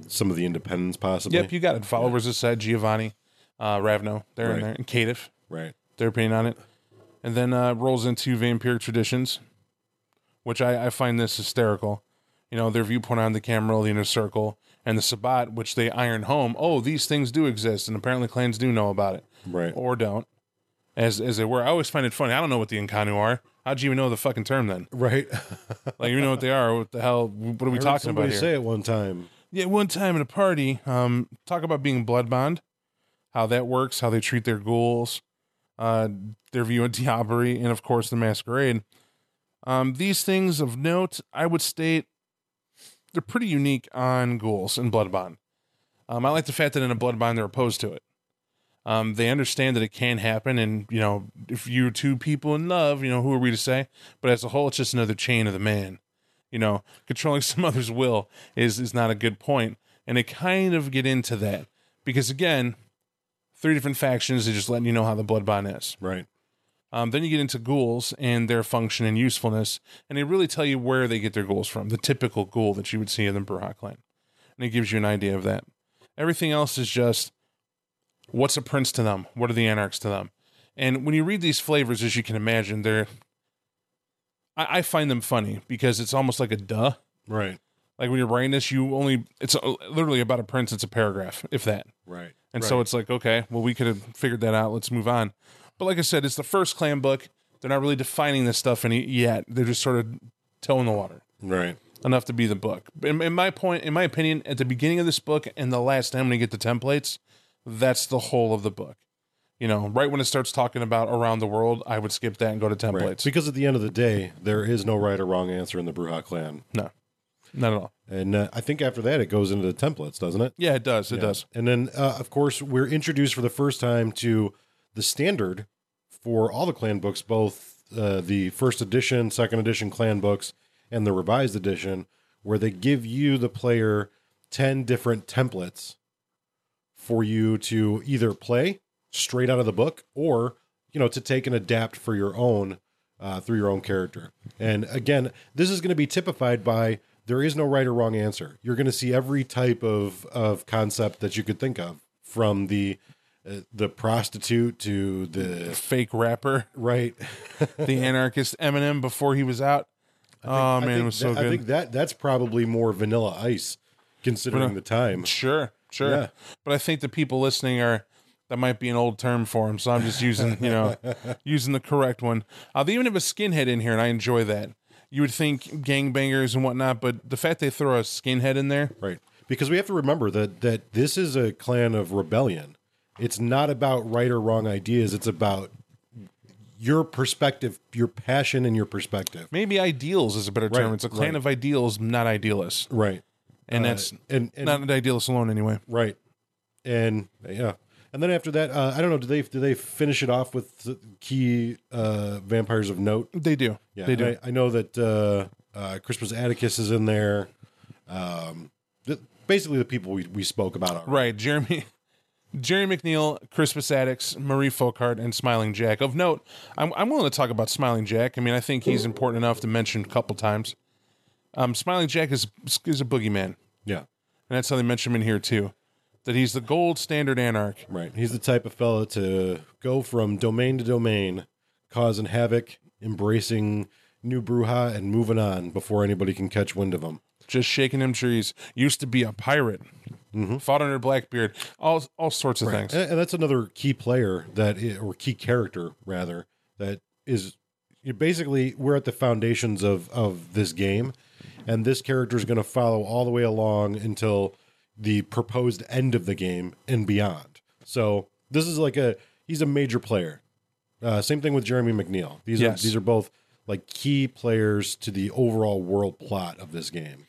some of the independents possibly. Yep, you got it. Followers of Set, Giovanni, uh, Ravnos, they're in there, and Caitiff, Right. their opinion on it. And then uh, rolls into vampiric traditions, which I, I find this hysterical. You know, their viewpoint on the Camarilla, the Inner Circle, and the Sabbat, which they iron home. Oh, these things do exist, and apparently clans do know about it. Right. Or don't. As, as they were. I always find it funny. I don't know what the Inconnu are. How'd you even know the fucking term then? Right. Like, you know what they are. What the hell? What are we I talking about here? say it one time. Yeah, one time at a party, um, talk about being blood bond, how that works, how they treat their ghouls, uh, their view of Diablerie, and of course the masquerade. Um, these things of note, I would state, they're pretty unique on ghouls and blood bond. Um, I like the fact that in a blood bond they're opposed to it. Um, they understand that it can happen, and you know, if you're two people in love, you know, who are we to say? But as a whole, it's just another chain of the man you know, controlling some other's will is is not a good point. And they kind of get into that because again, three different factions. They're just letting you know how the blood bond is. Right. Um, then you get into ghouls and their function and usefulness, and they really tell you where they get their ghouls from. The typical ghoul that you would see in the Brujah clan, and it gives you an idea of that. Everything else is just what's a prince to them, what are the anarchs to them, and when you read these flavors, as you can imagine, they're I, I find them funny because it's almost like a duh. Right. Like when you're writing this, you only it's literally about a prince. It's a paragraph, if that. Right. And Right. so it's like, okay, well, we could have figured that out. Let's move on. But like I said, it's the first clan book. They're not really defining this stuff any yet. They're just sort of toeing the water Right. enough to be the book. In, in my point, in my opinion, at the beginning of this book and the last time when you get the templates, that's the whole of the book. You know, right when it starts talking about around the world, I would skip that and go to templates. Right. Because at the end of the day, there is no right or wrong answer in the Brujah clan. No, not at all. And uh, I think after that, it goes into the templates, doesn't it? Yeah, it does. It does. And then, uh, of course, we're introduced for the first time to the standard for all the clan books, both uh, the first edition, second edition clan books, and the revised edition, where they give you, the player, 10 different templates for you to either play straight out of the book or, you know, to take and adapt for your own uh, through your own character. And again, this is going to be typified by there is no right or wrong answer. You're going to see every type of of concept that you could think of, from the uh, the prostitute to the Fake rapper, right. the anarchist Eminem before he was out. oh man, it think was so that- good. I think that that's probably more Vanilla Ice, considering the time. Sure, sure. Yeah. But I think the people listening are that might be an old term for him, so I'm just using you know using the correct one. Uh, they even have a skinhead in here, and I enjoy that. You would think gangbangers and whatnot, but the fact they throw a skinhead in there, Right. Because we have to remember that that this is a clan of rebellion. It's not about right or wrong ideas. It's about your perspective, your passion, and your perspective. maybe ideals is a better term. Right, It's a clan right. of ideals, not idealists, Right. and Uh, that's and, and not an idealist alone anyway. right. And yeah. And then after that, uh, I don't know. Do they do they finish it off with the key uh, vampires of note? They do. Yeah, they do. I, I know that uh, uh, Crispus Attucks is in there. Um, th- basically, the people we, we spoke about already. Right, Jeremy, Jerry MacNeil, Crispus Attucks, Marie Folkart, and Smiling Jack. Of note, I'm I'm willing to talk about Smiling Jack. I mean, I think he's important enough to mention a couple times. Um, Smiling Jack is is a boogeyman, Yeah, and that's how they mention him in here too. That he's the gold standard anarch. right. He's the type of fellow to go from domain to domain, causing havoc, embracing new Bruja, and moving on before anybody can catch wind of him. just shaking him trees. Used to be a pirate, mm-hmm. fought under Blackbeard, all all sorts of things. And, and that's another key player that, or key character rather, that is you basically we're at the foundations of of this game, and this character is going to follow all the way along until the proposed end of the game and beyond. So this is like a he's a major player. Uh, same thing with Jeremy MacNeil. These Yes. are these are both like key players to the overall world plot of this game.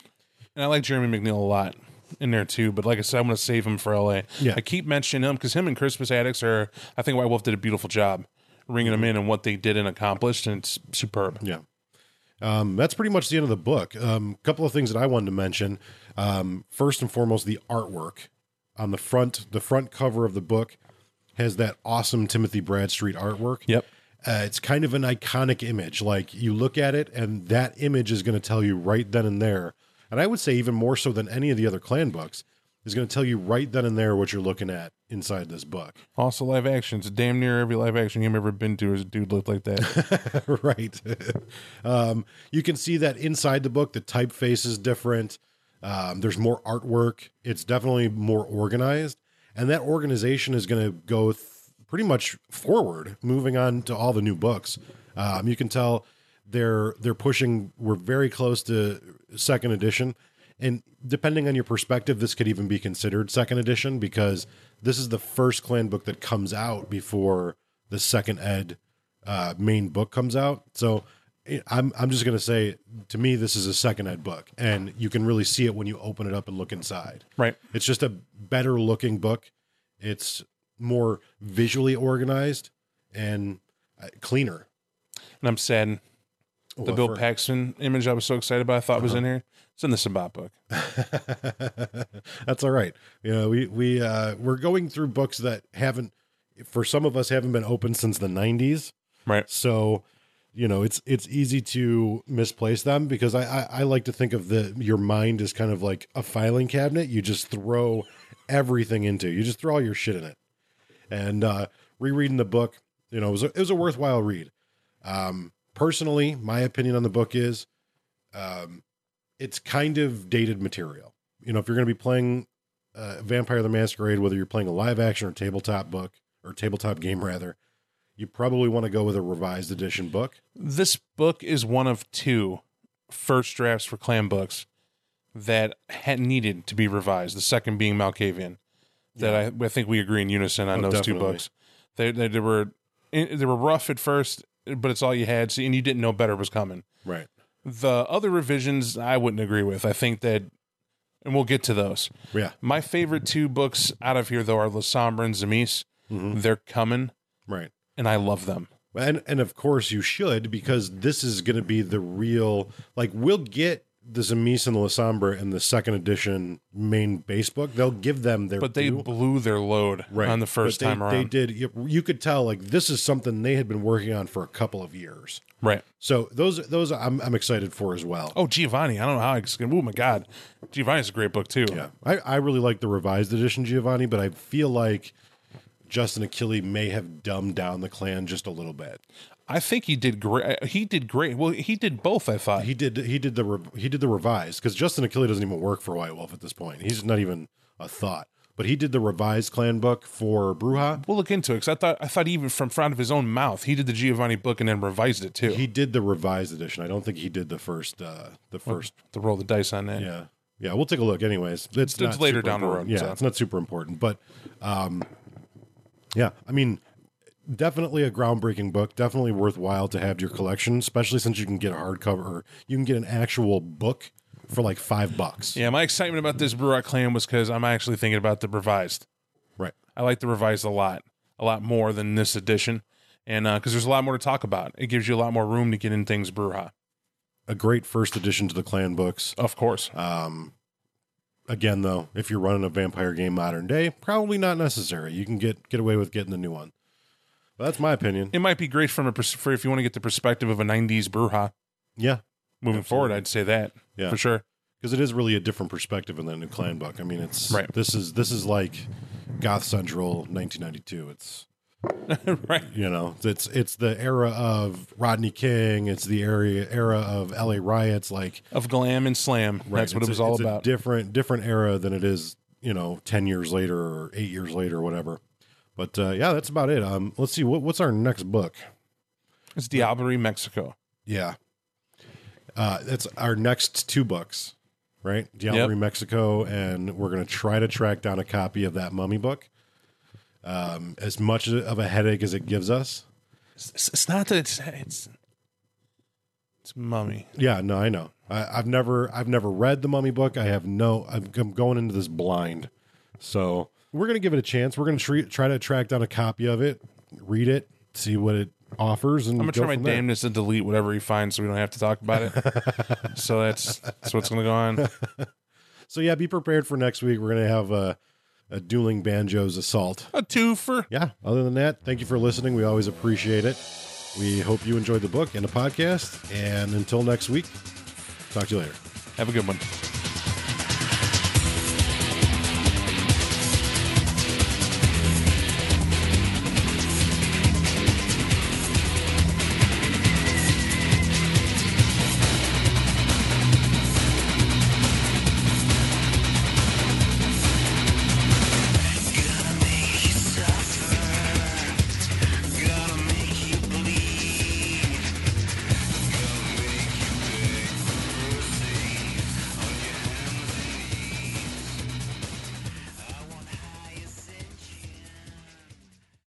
And I like Jeremy MacNeil a lot. in there too. But like I said, I'm going to save him for LA. Yeah. I keep mentioning him because him and Crispus Attucks are. I think White Wolf did a beautiful job ringing them in and what they did and accomplished, and it's superb. Yeah. Um, that's pretty much the end of the book. A um, couple of things that I wanted to mention. Um, first and foremost, the artwork on the front, the front cover of the book has that awesome Timothy Bradstreet artwork. Yep. Uh, it's kind of an iconic image. Like you look at it, and that image is going to tell you right then and there. And I would say even more so than any of the other clan books is going to tell you right then and there what you're looking at inside this book. Also, live actions. Damn near every live action game I've ever been to is a dude looked like that. right. um, you can see that inside the book, the typeface is different. Um, there's more artwork. It's definitely more organized, and that organization is going to go th- pretty much forward, moving on to all the new books. Um, you can tell they're they're pushing. We're very close to second edition, and depending on your perspective, this could even be considered second edition because this is the first clan book that comes out before the second ed uh, main book comes out. So I'm I'm just gonna say to me this is a second ed book, and you can really see it when you open it up and look inside. right. It's just a better looking book. It's more visually organized and uh, cleaner. And I'm sad. The What Bill for- Paxton image I was so excited about, I thought was in here. It's in the Sabbat book. That's all right. You know, we we uh, we're going through books that haven't, for some of us, haven't been open since the '90s. Right. So, you know, it's it's easy to misplace them because I, I I like to think of the your mind as kind of like a filing cabinet. You just throw everything into. You just throw all your shit in it. And uh, rereading the book, you know, it was a, it was a worthwhile read. Um, personally, my opinion on the book is, um, it's kind of dated material. You know, if you're going to be playing uh, Vampire the Masquerade, whether you're playing a live action or tabletop book or tabletop game rather, you probably want to go with a revised edition book. This book is one of two first drafts for clan books that had needed to be revised. The second being Malkavian. That I, I think we agree in unison on Oh, those two books. They, they they were they were rough at first, but it's all you had, so, and you didn't know better was coming. Right. The other revisions I wouldn't agree with. I think that, and we'll get to those. Yeah. My favorite two books out of here though are Lasombra and Tzimisce. Mm-hmm. They're coming, Right. and I love them. And and of course you should because this is going to be the real like we'll get the Tzimisce and the Lasombra in the second edition main base book. They'll give them their But they due. blew their load right on the first they, time around. They did. You, you could tell like this is something they had been working on for a couple of years. Right. So those those I'm I'm excited for as well. Oh, Giovanni. I don't know how I can. Oh my God, Giovanni's a great book too. Yeah, I, I really like the revised edition Giovanni, but I feel like Justin Achilli may have dumbed down the clan just a little bit. I think he did great. He did great. Well, he did both. I thought. He did he did the re, he did the revised because Justin Achilli doesn't even work for White Wolf at this point. He's not even a thought. But he did the revised clan book for Brujah. we'll look into it because I thought I thought even from front of his own mouth he did the Giovanni book and then revised it too. He did the revised edition. I don't think he did the first uh the first to roll the dice on that. Yeah. Yeah, we'll take a look anyways. It's, not later down the road, Yeah, so. it's not super important. But um yeah, I mean definitely a groundbreaking book. Definitely worthwhile to have to your collection, especially since you can get a hardcover or you can get an actual book for like five bucks. Yeah, my excitement about this Brujah clan was because I'm actually thinking about the revised. Right. I like the revised a lot, a lot more than this edition, and because there's a lot more to talk about. It gives you a lot more room to get in things Brujah. A great first addition to the clan books. Of course. Um again though, if you're running a vampire game modern day, probably not necessary. You can get get away with getting the new one. But that's my opinion. it might be great from a pers- for if you want to get the perspective of a '90s Brujah Yeah. moving forward. I'd say that Yeah. for sure. because it is really a different perspective in the new clan book. I mean, it's Right. This is this is like Goth Central 1992. It's right. you know it's it's the era of Rodney King. It's the area era of L.A. riots. Like Of glam and slam. That's what It's it was a- all it's a about. different different era than it is you know ten years later or eight years later or whatever. But uh, yeah, that's about it. Um, let's see what what's our next book. it's Diablerie, Mexico. Yeah. Uh, that's our next two books, right? Diablerie, Yep. Mexico, and we're going to try to track down a copy of that mummy book. Um, as much of a headache as it gives us. It's, it's not that it's it's it's mummy. Yeah, no, I know. I, I've never I've never read the Mummy book. I have no. I'm, I'm going into this blind, so we're gonna give it a chance. We're gonna tr- try to track down a copy of it, read it, see what it offers, and I'm gonna go try my there. damnness to delete whatever he finds, so we don't have to talk about it. so that's that's what's gonna go on. So yeah, be prepared for next week. We're gonna have a, a dueling banjos assault. A twofer. Yeah. Other than that, thank you for listening. We always appreciate it. We hope you enjoyed the book and the podcast. And until next week, talk to you later. Have a good one.